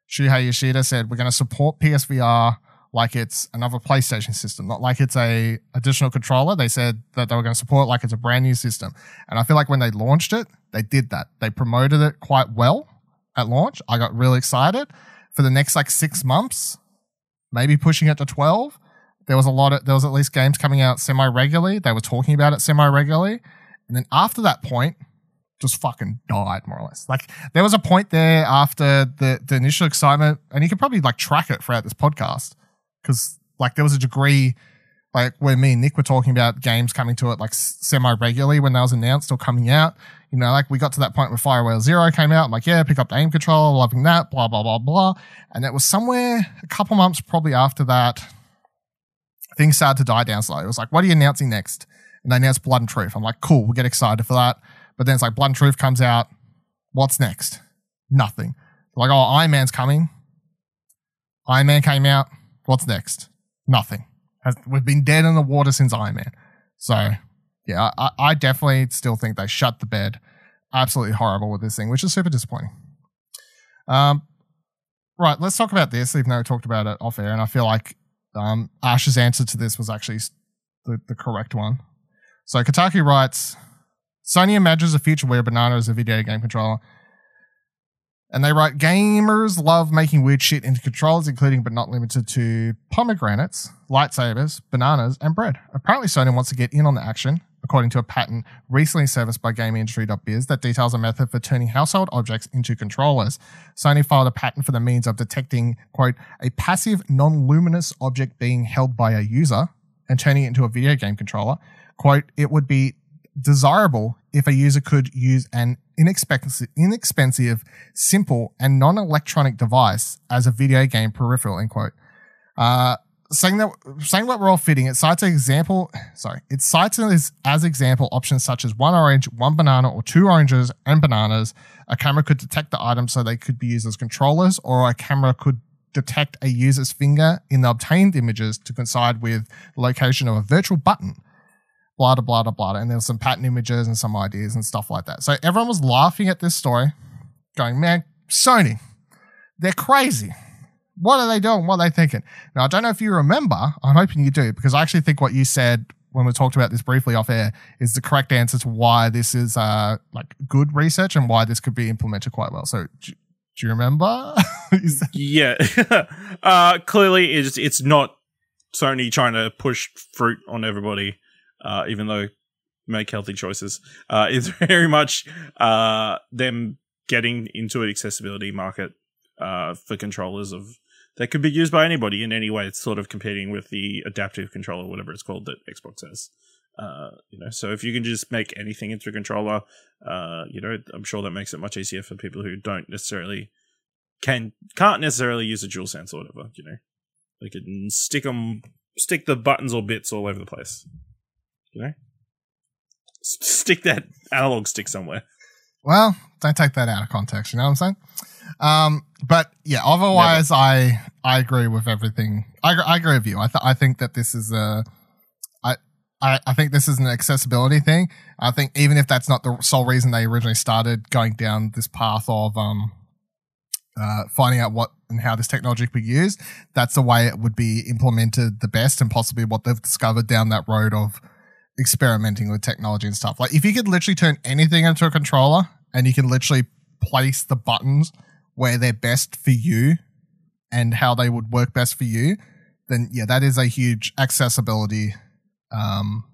Shuhei Yoshida said, we're going to support PSVR like it's another PlayStation system, not like it's a additional controller. They said that they were going to support it like it's a brand new system. And I feel like when they launched it, they did that. They promoted it quite well at launch. I got really excited for the next like six months maybe pushing it to 12 there was a lot of there was at least games coming out semi regularly. They were talking about it semi regularly, and then after that point, just fucking died more or less. Like there was a point there after the the initial excitement, and you could probably like track it throughout this podcast because like there was a degree like where me and Nick were talking about games coming to it like semi regularly when that was announced or coming out. You know, like we got to that point where Firewall Zero came out. I'm like, yeah, pick up the aim control, loving that, blah, blah, blah, blah. And it was somewhere a couple months probably after that, things started to die down slowly. It was like, what are you announcing next? And they announced Blood and Truth. I'm like, cool, we'll get excited for that. But then it's like Blood and Truth comes out. What's next? Nothing. Like, oh, Iron Man's coming. Iron Man came out. What's next? Nothing. We've been dead in the water since Iron Man. So yeah, I, I definitely still think they shut the bed. Absolutely horrible with this thing, which is super disappointing. Um, right, let's talk about this, even though we talked about it off air, and I feel like um, Ash's answer to this was actually the, the correct one. So Kotaku writes, Sony imagines a future where Banana is a video game controller and they write gamers love making weird shit into controllers, including but not limited to pomegranates, lightsabers, bananas, and bread. Apparently, Sony wants to get in on the action, according to a patent recently serviced by GameIndustry.biz that details a method for turning household objects into controllers. Sony filed a patent for the means of detecting, quote, a passive, non luminous object being held by a user and turning it into a video game controller. Quote, it would be desirable if a user could use an inexpensive, inexpensive simple, and non-electronic device as a video game peripheral. End quote. Uh, saying that, saying what we're all fitting, it cites an example. Sorry, it cites as, as example options such as one orange, one banana, or two oranges and bananas. A camera could detect the item so they could be used as controllers, or a camera could detect a user's finger in the obtained images to coincide with location of a virtual button blah, blah, blah, blah. And there was some patent images and some ideas and stuff like that. So everyone was laughing at this story, going, man, Sony, they're crazy. What are they doing? What are they thinking? Now, I don't know if you remember. I'm hoping you do, because I actually think what you said when we talked about this briefly off air is the correct answer to why this is uh, like good research and why this could be implemented quite well. So, do, do you remember? yeah. uh, clearly, it's, it's not Sony trying to push fruit on everybody uh, even though make healthy choices. Uh, it's very much uh, them getting into an accessibility market uh, for controllers of that could be used by anybody in any way. It's sort of competing with the adaptive controller, whatever it's called that Xbox has. Uh, you know, so if you can just make anything into a controller, uh, you know, I'm sure that makes it much easier for people who don't necessarily can can't necessarily use a dual sense or whatever. You know, they can stick them, stick the buttons or bits all over the place. You know, S- stick that analog stick somewhere. Well, don't take that out of context. You know what I'm saying? Um, but yeah, otherwise, Never. I I agree with everything. I, I agree with you. I th- I think that this is a I, I I think this is an accessibility thing. I think even if that's not the sole reason they originally started going down this path of um uh, finding out what and how this technology could be used, that's the way it would be implemented the best and possibly what they've discovered down that road of experimenting with technology and stuff. Like if you could literally turn anything into a controller and you can literally place the buttons where they're best for you and how they would work best for you, then yeah, that is a huge accessibility um,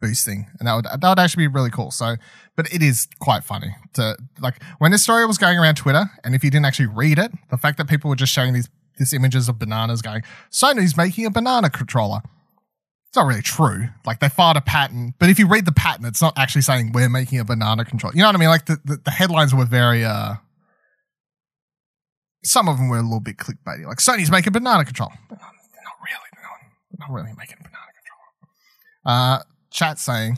boosting, and that would that would actually be really cool. So, but it is quite funny to like when this story was going around Twitter, and if you didn't actually read it, the fact that people were just showing these these images of bananas going, Sony's making a banana controller it's not really true. Like they filed a patent, but if you read the patent, it's not actually saying we're making a banana control. You know what I mean? Like the, the, the headlines were very uh some of them were a little bit clickbaity. Like Sony's making banana control. They're not, really. They're not, they're not really making banana controller. Uh chat saying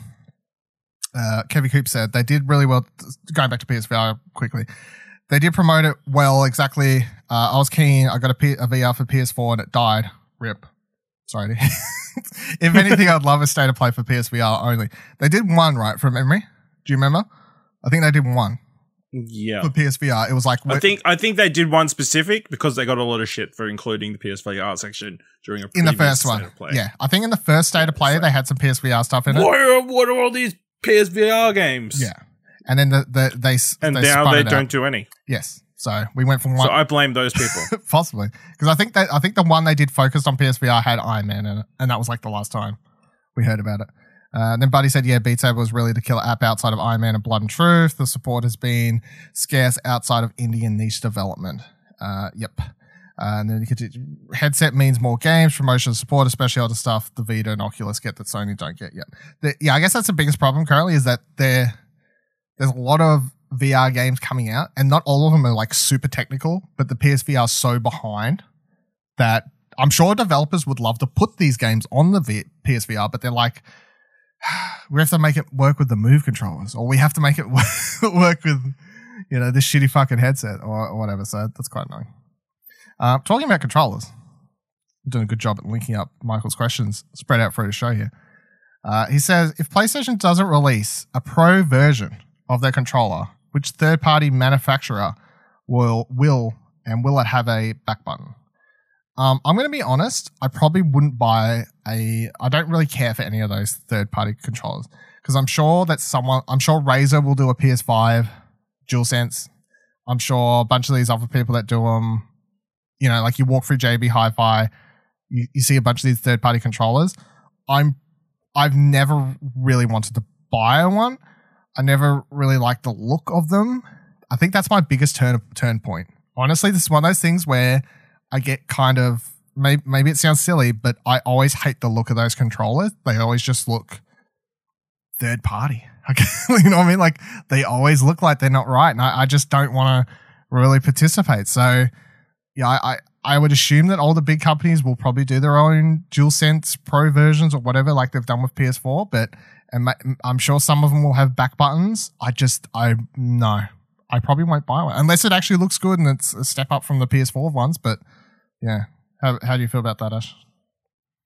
uh Kevin Coop said they did really well going back to PSVR quickly. They did promote it well exactly. Uh, I was keen. I got a, P- a VR for PS4 and it died. Rip. Sorry. if anything, I'd love a state of play for PSVR only. They did one, right, from memory? Do you remember? I think they did one. Yeah. For PSVR. It was like I think I think they did one specific because they got a lot of shit for including the PSVR section during a in the first one. Yeah. I think in the first state of play they had some PSVR stuff in it. What are, what are all these PSVR games? Yeah. And then the, the they And they now they don't out. do any. Yes. So we went from one So I blame those people. possibly because I think that I think the one they did focused on PSVR had Iron Man in it, and that was like the last time we heard about it. Uh, then Buddy said, "Yeah, Beat Saber was really the killer app outside of Iron Man and Blood and Truth. The support has been scarce outside of Indian niche development. Uh, yep." Uh, and then you could, headset means more games, promotion support, especially other stuff the Vita and Oculus get that Sony don't get yet. The, yeah, I guess that's the biggest problem currently is that there there's a lot of VR games coming out, and not all of them are like super technical, but the PSVR is so behind that I'm sure developers would love to put these games on the v- PSVR, but they're like, we have to make it work with the Move controllers, or we have to make it work with, you know, this shitty fucking headset or, or whatever. So that's quite annoying. Uh, talking about controllers, I'm doing a good job at linking up Michael's questions spread out through the show here. Uh, he says if PlayStation doesn't release a pro version of their controller, which third party manufacturer will will and will it have a back button? Um, I'm going to be honest. I probably wouldn't buy a. I don't really care for any of those third party controllers because I'm sure that someone. I'm sure Razer will do a PS5 DualSense. I'm sure a bunch of these other people that do them. You know, like you walk through JB Hi-Fi, you, you see a bunch of these third party controllers. I'm. I've never really wanted to buy one. I never really liked the look of them. I think that's my biggest turn turn point. Honestly, this is one of those things where I get kind of maybe, maybe it sounds silly, but I always hate the look of those controllers. They always just look third party. you know what I mean? Like they always look like they're not right, and I, I just don't want to really participate. So yeah, I I would assume that all the big companies will probably do their own DualSense Pro versions or whatever, like they've done with PS4. But and I'm sure some of them will have back buttons. I just I no, I probably won't buy one unless it actually looks good and it's a step up from the PS4 ones. But yeah, how how do you feel about that, Ash?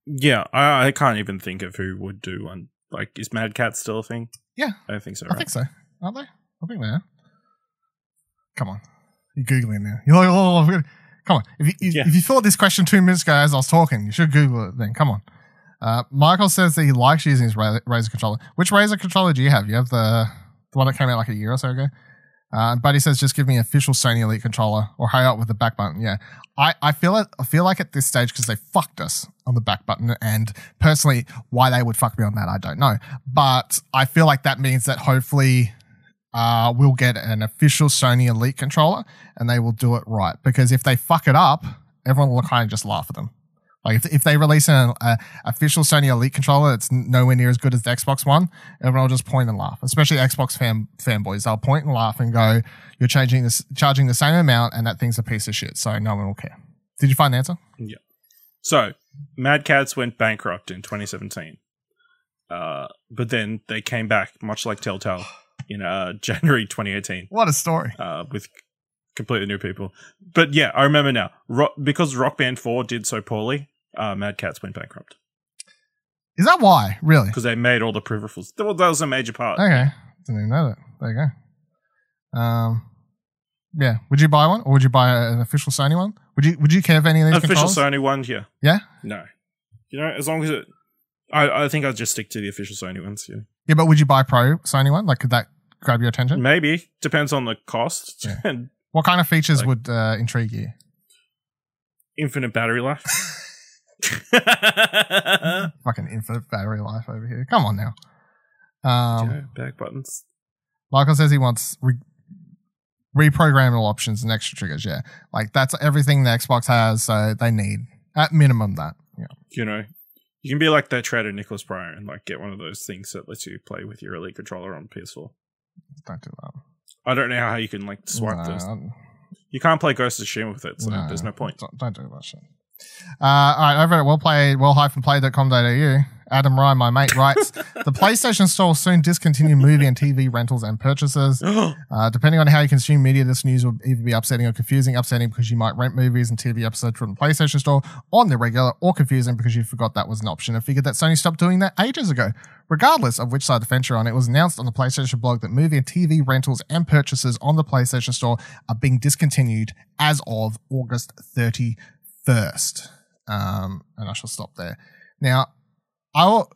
yeah, I, I can't even think of who would do one. Like, is Mad Cat still a thing? Yeah. I don't think so. I Right? think so. Aren't they? I think they are. Come on, you're googling now. You're like, oh. Come on. If you, if, Yeah. if you thought this question two minutes ago as I was talking, you should Google it then. Come on. Uh, Michael says that he likes using his Ra- Razer controller. Which Razer controller do you have? You have the the one that came out like a year or so ago. Uh, Buddy says, just give me an official Sony Elite controller or hurry up with the back button. Yeah, I, I feel it. I feel like at this stage because they fucked us on the back button, and personally, why they would fuck me on that, I don't know. But I feel like that means that hopefully uh, we'll get an official Sony Elite controller, and they will do it right. Because if they fuck it up, everyone will kind of just laugh at them. Like if, if they release an a official Sony Elite controller that's nowhere near as good as the Xbox One, everyone will just point and laugh. Especially Xbox fan fanboys, they'll point and laugh and go, "You're changing this, charging the same amount, and that thing's a piece of shit." So no one will care. Did you find the answer? Yeah. So, Mad Cats went bankrupt in 2017. Uh, but then they came back, much like Telltale, in uh, January 2018 What a story! uh, with completely new people. But yeah, I remember now. Ro- because Rock Band 4 did so poorly, uh, Mad Cats went bankrupt. Is that why? Really? Because they made all the peripherals. Was, that was a major part. Okay, didn't even know that. There you go. Um, yeah. Would you buy one, or would you buy an official Sony one? Would you Would you care if any of these Official controllers? Sony one, yeah. Yeah. No. You know, as long as it. I, I think I'd just stick to the official Sony ones. Yeah. Yeah, but would you buy Pro Sony one? Like, could that grab your attention? Maybe. Depends on the cost Yeah. What kind of features Like- would uh, intrigue you? infinite battery life. Fucking infinite battery life over here. Come on now. Um, back buttons. Michael says he wants re- reprogrammable options and extra triggers. Yeah, like that's everything the Xbox has, so they need at minimum that. Yeah. You know, you can be like that trader Nicholas Pryor and like get one of those things that lets you play with your Elite controller on PS4. Don't do that. I don't know how you can like swipe No, those. You can't play Ghost of Tsushima with it, so there's no point. Don't, don't do that shit. Uh, all right, over at wellplayed, well-played.com.au, Adam Ryan, my mate, writes, the PlayStation Store will soon discontinue movie and TV rentals and purchases. Uh, depending on how you consume media, this news will either be upsetting or confusing. Upsetting because you might rent movies and TV episodes from the PlayStation Store on the regular, or confusing because you forgot that was an option and figured that Sony stopped doing that ages ago. Regardless of which side of the fence you're on, it was announced on the PlayStation blog that movie and TV rentals and purchases on the PlayStation Store are being discontinued as of August 31st. Um, and I shall stop there. Now, I will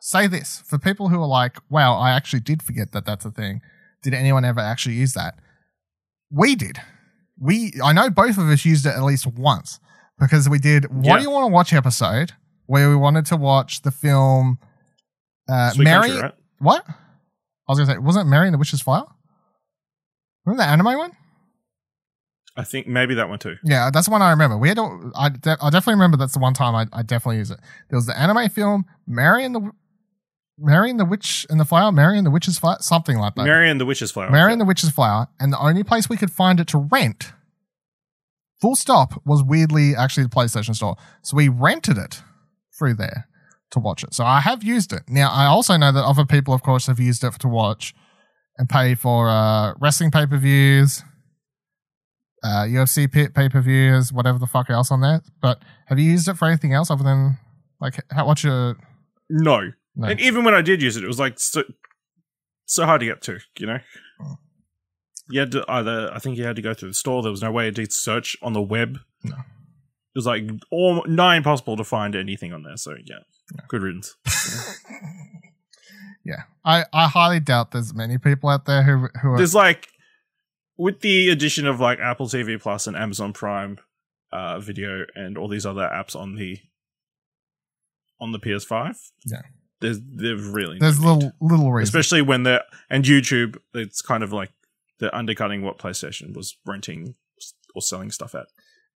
say this for people who are like, wow, I actually did forget that that's a thing. Did anyone ever actually use that? We did. we I know both of us used it at least once because we did what Yeah. do you want to watch episode where we wanted to watch the film uh, Sweet Mary. Country, right? What? I was gonna say, wasn't it Mary and the Witch's Fire? Remember the anime one? I think maybe that one too. Yeah, that's the one I remember. We had, to, I, de- I definitely remember that's the one time I, I definitely use it. There was the anime film Mary and the Mary and the Witch and the Flower, Mary and the Witch's Flower, something like that. Mary and the Witch's Flower. Mary and the Witch's Flower, and the only place we could find it to rent, full stop, was weirdly actually the PlayStation Store. So we rented it through there to watch it. So I have used it. Now I also know that other people, of course, have used it to watch and pay for uh, wrestling pay per views, uh, UFC pay per views, whatever the fuck else on there. But have you used it for anything else other than like how what's your No. no. And even when I did use it, it was like so, so hard to get to, you know? Oh. You had to either, I think you had to go through the store. There was no way to search on the web. No. It was like all, nigh impossible to find anything on there. So, yeah, good riddance. yeah, I, I highly doubt there's many people out there who who are There's like, with the addition of like Apple TV Plus and Amazon Prime uh, video and all these other apps on the on the PS5. Yeah. There's, there's really no there's need. little little reasons. especially when they're and YouTube, it's kind of like they're undercutting what PlayStation was renting or selling stuff at.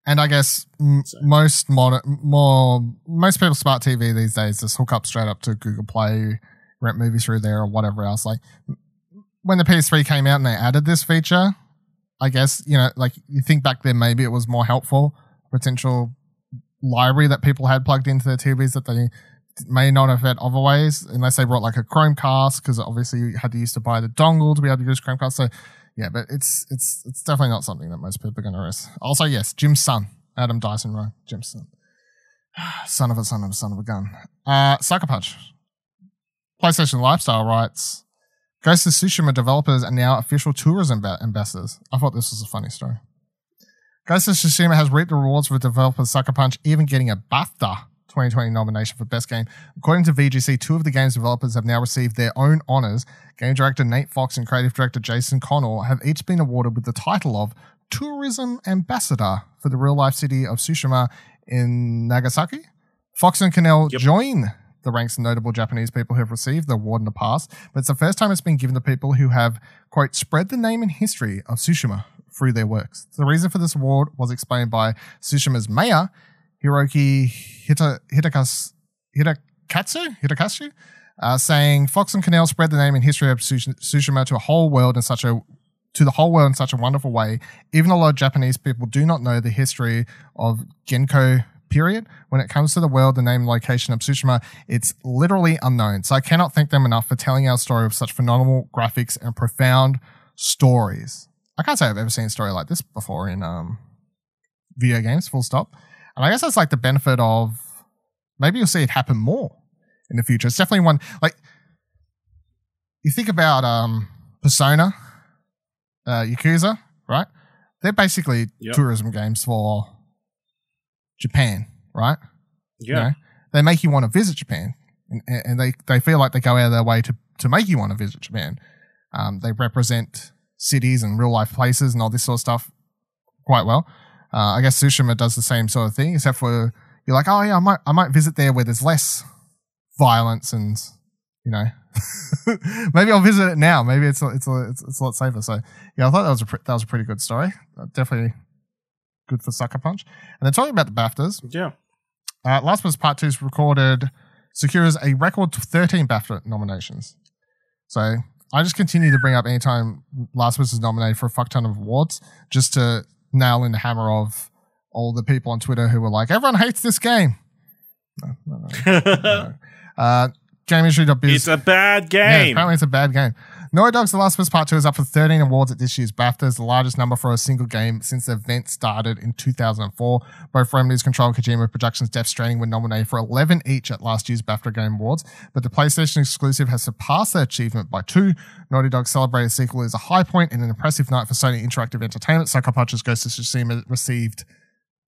And I guess m- So- most modern, more most people smart TV these days just hook up straight up to Google Play, rent movies through there or whatever else. Like when the PS3 came out and they added this feature, I guess you know, like you think back then, maybe it was more helpful potential library that people had plugged into their TVs that they may not have had other ways, unless they brought like a Chromecast, because obviously you had to use to buy the dongle to be able to use Chromecast. So yeah, but it's it's it's definitely not something that most people are going to risk. Also, yes, Jim's son, Adam Dyson Rowe, Jim's son, son of a son of a son of a gun. Uh, Sucker Punch, PlayStation Lifestyle writes, Ghost of Tsushima developers are now official tourism ba- ambassadors. I thought this was a funny story. Ghost of Tsushima has reaped the rewards for developer Sucker Punch, even getting a BAFTA 2020 nomination for Best Game. According to VGC, two of the game's developers have now received their own honors. Game director Nate Fox and creative director Jason Connell have each been awarded with the title of Tourism Ambassador for the real life city of Tsushima in Nagasaki. Fox and Connell Yep. join the ranks of notable Japanese people who have received the award in the past, but it's the first time it's been given to people who have, quote, spread the name and history of Tsushima through their works. The reason for this award was explained by Tsushima's mayor, Hiroki Hita, Hitakas, Hitakatsu, Hitakatsu, uh, saying Fox and Connell spread the name and history of Tsush- Tsushima to a whole world in such a to the whole world in such a wonderful way. Even a lot of Japanese people do not know the history of Genko period. When it comes to the world, the name location of Tsushima, it's literally unknown. So I cannot thank them enough for telling our story with such phenomenal graphics and profound stories. I can't say I've ever seen a story like this before in um, video games, full stop. And I guess that's like the benefit of maybe you'll see it happen more in the future. It's definitely one like you think about um, Persona, uh, Yakuza, right? They're basically Yep. tourism games for Japan, right? Yeah. You know, they make you want to visit Japan, and, and they, they feel like they go out of their way to, to make you want to visit Japan. Um, they represent cities and real life places and all this sort of stuff quite well. Uh, I guess Tsushima does the same sort of thing, except for you're like, oh yeah, I might I might visit there where there's less violence and you know, maybe I'll visit it now. Maybe it's a, it's a, it's, it's a lot safer. So yeah, I thought that was a pre- that was a pretty good story. Uh, definitely good for Sucker Punch. And then talking about the BAFTAs, Yeah. uh, Last of Us Part 2's recorded secures a record 13 BAFTA nominations. So I just continue to bring up anytime Last of Us is nominated for a fuck ton of awards just to nail in the hammer of all the people on Twitter who were like, everyone hates this game. No, no, no, no. Uh, GameIndustry.biz. it's a bad Yeah, game. apparently it's a bad game. Naughty Dog's The Last of Us Part 2 is up for 13 awards at this year's BAFTAs, the largest number for a single game since the event started in 2004. Both Remedy's Control and Kojima Productions' Death Stranding were nominated for 11 each at last year's BAFTA Game Awards, but the PlayStation exclusive has surpassed that achievement by two. Naughty Dog's celebrated sequel is a high point and an impressive night for Sony Interactive Entertainment. Sucker Punch's Ghost of Tsushima received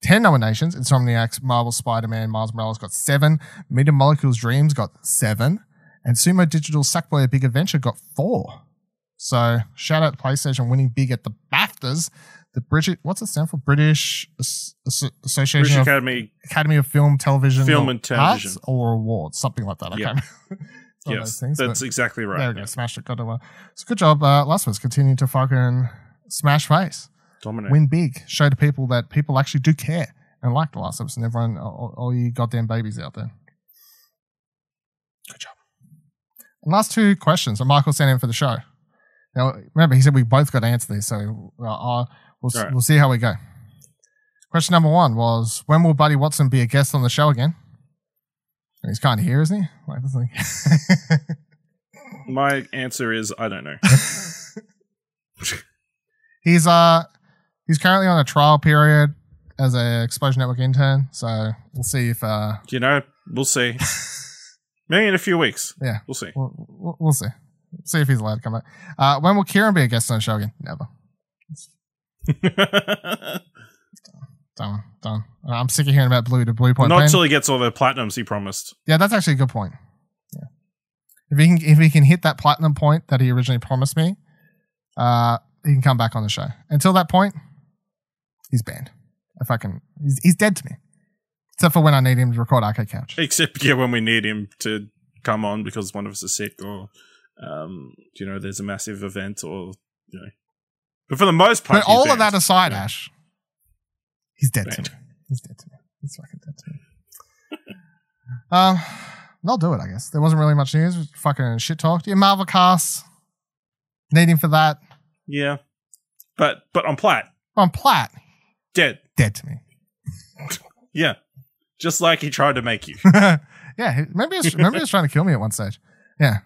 10 nominations. Insomniac's Marvel Spider-Man Miles Morales got seven. Media Molecules Dreams got seven. And Sumo Digital Sackboy A Big Adventure got four. So shout out to PlayStation winning big at the BAFTAs. the British. What's it stand for? British As- As- Association British Academy. Academy of Film, Television, Film and Television. Arts or Awards, something like that. I Yeah. can't remember. It's one of Yes, things, that's exactly right. There we go. Smash it. Got it. So good job, uh, Last of Us. Continue to fucking smash face, Dominate. win big, show to people that people actually do care and like The Last Us, and everyone, all, all you goddamn babies out there. Good job. And last two questions that Michael sent in for the show. Now, remember, he said we both got to answer these, so uh, uh, we'll, right. we'll see how we go. Question number one was When will Buddy Watson be a guest on the show again? He's kind of here, isn't he? Like, he? My answer is I don't know. he's uh he's currently on a trial period as a Explosion Network intern, so we'll see if uh you know, we'll see. Maybe in a few weeks. yeah We'll see. we'll, we'll, we'll see see if he's allowed to come back. Uh, when will Kieran be a guest on the show again? Never. Done. Done. I'm sick of hearing about Blue to Blue Point. Not until he gets all the platinums he promised. Yeah, that's actually a good point. Yeah. If he can if he can hit that platinum point that he originally promised me, uh, he can come back on the show. Until that point, he's banned. If I can, he's, he's dead to me. Except for when I need him to record Arcade Couch. Except yeah, when we need him to come on because one of us is sick or um, you know, there's a massive event or you know. But for the most part, But all of that aside, Yeah. Ash, he's dead to me. He's dead to me. He's fucking dead to me. um, I'll do it. I guess there wasn't really much news. Fucking shit talked. Yeah, Marvel cast. Need him for that. Yeah. But but on plat, On Platt, dead. dead to me. Yeah. Just like he tried to make you. yeah, maybe he was, maybe he was trying to kill me at one stage. Yeah.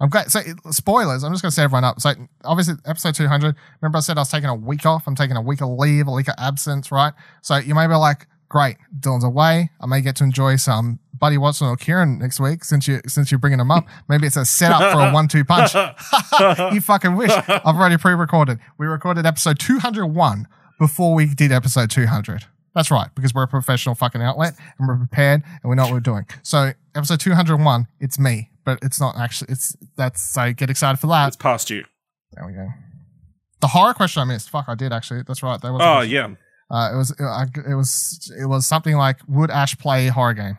I'm glad. So, spoilers. I'm just going to set everyone up. So, obviously, episode 200. Remember, I said I was taking a week off. I'm taking a week of leave, a week of absence, right? So, you may be like, great, Dylan's away. I may get to enjoy some Buddy Watson or Kieran next week since you since you're bringing them up. Maybe it's a setup for a one-two punch. you fucking wish. I've already pre-recorded. We recorded episode 201 before we did episode 200. That's right, because we're a professional fucking outlet and we're prepared and we know what we're doing. So episode 201, it's me, but it's not actually. It's that's so get excited for that. it's past you. There we go. The horror question I missed. Fuck, I did actually. That's right. That was. Oh yeah. Uh, it was. Uh, it was. It was something like would Ash play a horror game?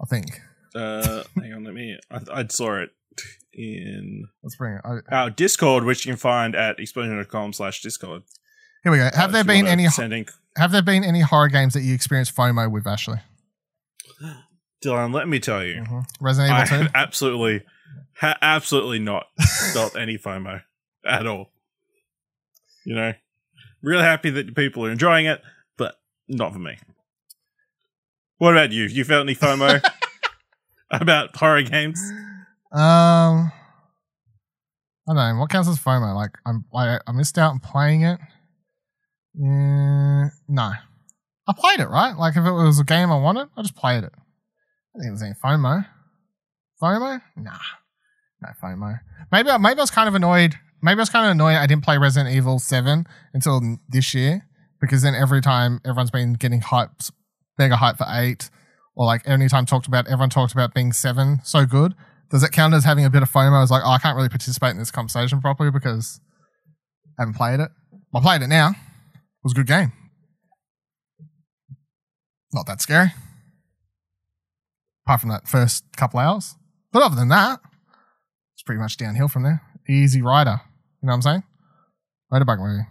I think. Uh hang on, let me I, I saw it in Let's bring it. I, our Discord, which you can find at explosion.com slash Discord. here we go. Have Uh, there been any? send in- Have there been any horror games that you experienced FOMO with, Ashley? Dylan, let me tell you. Mhm. Resident Evil Two. absolutely ha- absolutely not felt any FOMO at all. You know, really happy that people are enjoying it, but not for me. What about you? You felt any FOMO about horror games? Um, I don't know. What counts as FOMO? Like, I'm, I, I missed out on playing it. Mm, no, I played it right. Like, if it was a game I wanted, I just played it. I think it was any FOMO. FOMO? Nah, no FOMO. Maybe, I- maybe I was kind of annoyed. Maybe I was kind of annoyed I didn't play Resident Evil Seven until this year because then every time everyone's been getting hyped, mega hype for eight, or like any time talked about, everyone talked about being seven so good does it count as having a bit of FOMO? I was like, oh, I can't really participate in this conversation properly because I haven't played it. I played it now. Was a good game. Not that scary. Apart from that first couple hours. But other than that, it's pretty much downhill from there. Easy rider. You know what I'm saying? Motorbike movie.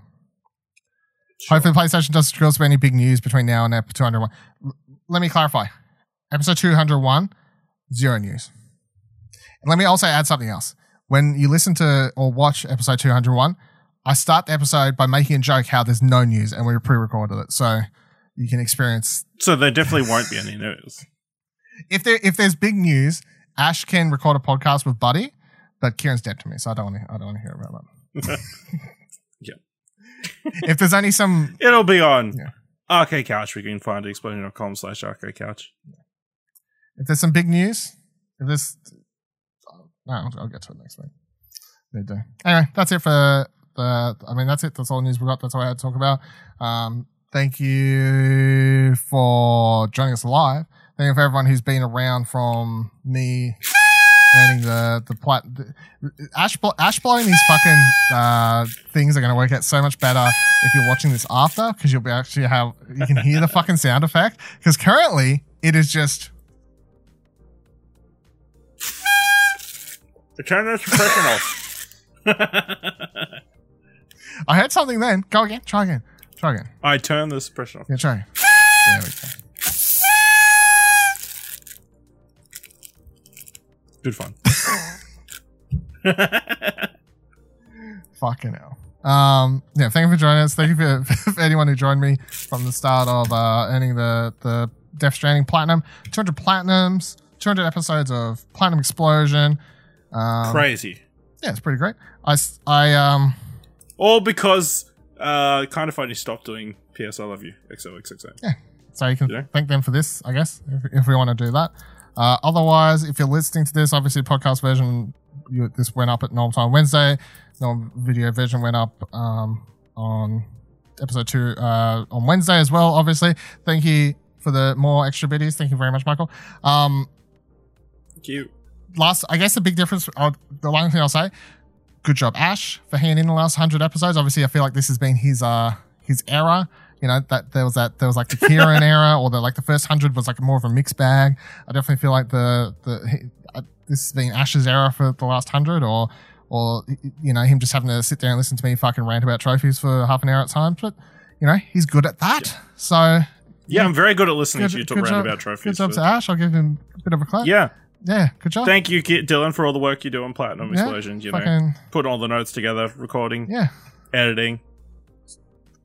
Hopefully, PlayStation doesn't with any big news between now and episode 201. L- Let me clarify. Episode 201, zero news. And let me also add something else. When you listen to or watch episode 201, I start the episode by making a joke how there's no news and we pre recorded it. So you can experience So there definitely won't be any news. if there if there's big news, Ash can record a podcast with Buddy, but Kieran's dead to me, so I don't want to I don't want to hear about that. yeah. if there's only some It'll be on Yeah. Arcade Couch. We can find it explosion.com slash arcade couch. if there's some big news, if there's uh, no, I'll, I'll get to it next week. They do. Anyway, that's it for the. I mean, that's it. That's all the news we got. That's all I had to talk about. Um, thank you for joining us live. Thank you for everyone who's been around from me earning the the plat. The, Ash blo- Ash blowing these fucking uh, things are going to work out so much better if you're watching this after because you'll be actually have you can hear the fucking sound effect because currently it is just Turn the suppression off. I heard something then. Go again. Try again. Try again. I turn the suppression off. Yeah, try. There we go. Good fun. Fucking hell. Um, yeah, thank you for joining us. Thank you for, for anyone who joined me from the start of uh, earning the the Death Stranding Platinum. 200 Platinums, 200 episodes of Platinum Explosion. Um, Crazy. Yeah, it's pretty great. I, I um, All because uh, Kinda Funny stopped doing PS I Love You XOXO. Yeah. so you can Yeah. thank them for this, I guess, if, if we want to do that. Uh, otherwise, if you're listening to this, obviously podcast version, you, this went up at normal time Wednesday. No video version went up um, on episode two uh, on Wednesday as well. Obviously, thank you for the more extra biddies. Thank you very much, Michael. Um, Cute. last, I guess the big difference, uh, the one thing I'll say, good job, Ash, for hanging in the last hundred episodes. Obviously, I feel like this has been his uh his era. You know that there was that there was like the Kieran era, or the like the first hundred was like more of a mixed bag. I definitely feel like the the uh, this has been Ash's era for the last hundred, or or you know him just having to sit there and listen to me fucking rant about trophies for half an hour at times. But you know he's good at that. So Yeah, I'm very good at listening good, to you talk around job, about trophies. good job to Ash. I'll give him a bit of a clap. yeah. Yeah, good job. Thank you, Dylan, for all the work you do on Platinum Yeah, Explosion. You know, putting all the notes together, recording, yeah. editing,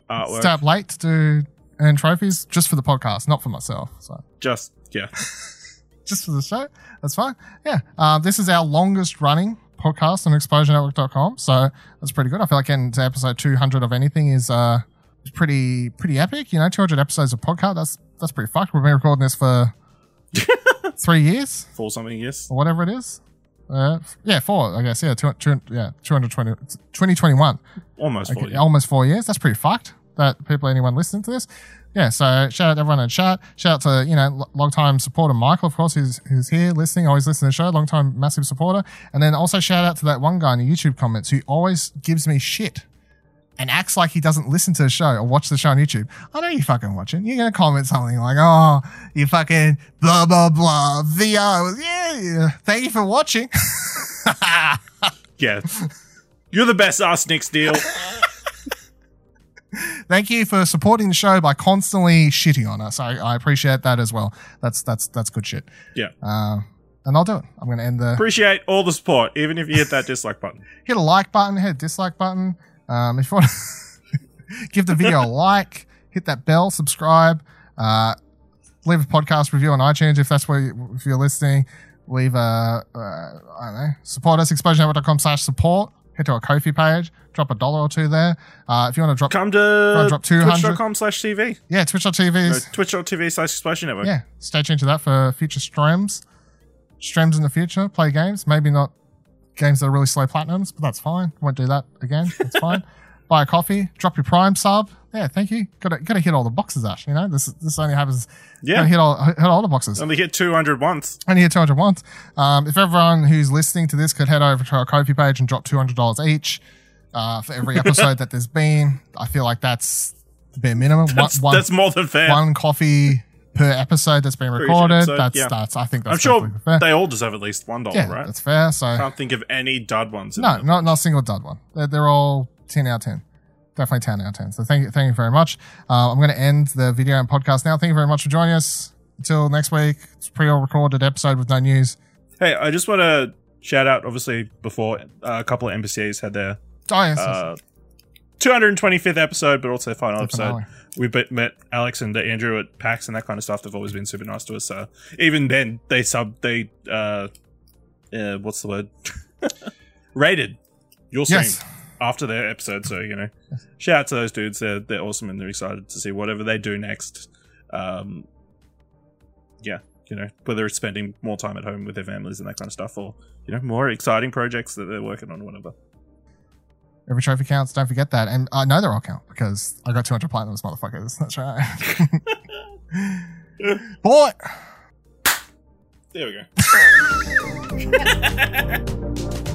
artwork. up late to earn trophies just for the podcast, not for myself. So Just, yeah. just for the show, that's fine. Yeah. Uh, this is our longest running podcast on explosionnetwork.com. So that's pretty good. I feel like getting to episode 200 of anything is uh, is pretty pretty epic. You know, 200 episodes of podcast. That's that's pretty fucked. We've been recording this for three years four something, years, or whatever it is. Uh, yeah, four, I guess. Yeah, two, two, yeah, 220, 2021. Almost Okay, you. almost four years. That's pretty fucked. That people, anyone listening to this. Yeah. So shout out to everyone in chat. Shout out to you know lo- long time supporter Michael, of course, who's who's here listening, always listening to the show. Long time massive supporter. And then also shout out to that one guy in the YouTube comments who always gives me shit. And acts like he doesn't listen to the show or watch the show on YouTube. I know you fucking watching. You're gonna comment something like, "Oh, you fucking blah blah blah." VR. Yeah, yeah. Thank you for watching. Yeah. You're the best ass deal. Thank you for supporting the show by constantly shitting on us. I, I appreciate that as well. That's that's that's good shit. Yeah. Uh, and I'll do it. I'm going to end the Appreciate all the support, even if you hit that dislike button. hit a like button, hit a dislike button. Um, if you want to give the video a like, hit that bell, subscribe, uh, leave a podcast review on iTunes if that's where you, if you're listening. Leave a uh, I don't know support us explosionnetwork.com slash support. Head to our Kofi page, drop a dollar or two there. Uh, if you want to drop Come to drop 200? twitch.com slash TV. yeah, Twitch.tv. No, Twitch.tv slash Explosion Network. yeah, stay tuned to that for future streams. Streams in the future, play games. Maybe not games that are really slow platinums, but that's fine. Won't do that again. It's fine. Buy a coffee, drop your Prime sub. Yeah, thank you. Got to got to hit all the boxes, Ash. You know this this only happens. Yeah. hit all hit all the boxes. Only hit 200 once. Only hit 200 once. Um, if everyone who's listening to this could head over to our Kofi page and drop $200 each uh, for every episode that there's been, I feel like that's the bare minimum. That's, one- that's more than fair. one coffee per episode that's been recorded. episode, that's yeah. that's I think that's I'm sure fair. they all deserve at least $1, yeah, right? that's fair. So I Can't think of any dud ones. no, not not a single dud one. They're, they're all ten out of ten. Definitely ten out of ten. So thank you, thank you very much. Uh, I'm going to end the video and podcast now. Thank you very much for joining us. Until next week, it's a pre-recorded episode with no news. Hey, I just want to shout out, obviously, before uh, a couple of NPCs had their Oh yes, uh, 225th episode, but also final The episode. We met Alex and Andrew at PAX and that kind of stuff. They've always been super nice to us. So even then, they sub, they, uh, uh what's the word? Rated your stream yes. after their episode. So, you know, shout out to those dudes. They're, they're awesome and they're excited to see whatever they do next. Um, yeah, you know, whether it's spending more time at home with their families and that kind of stuff or, you know, more exciting projects that they're working on or whatever. Every trophy counts. Don't forget that. And uh, I know they're all count because I got 200 platinums, motherfuckers. That's right. Boy. There we go.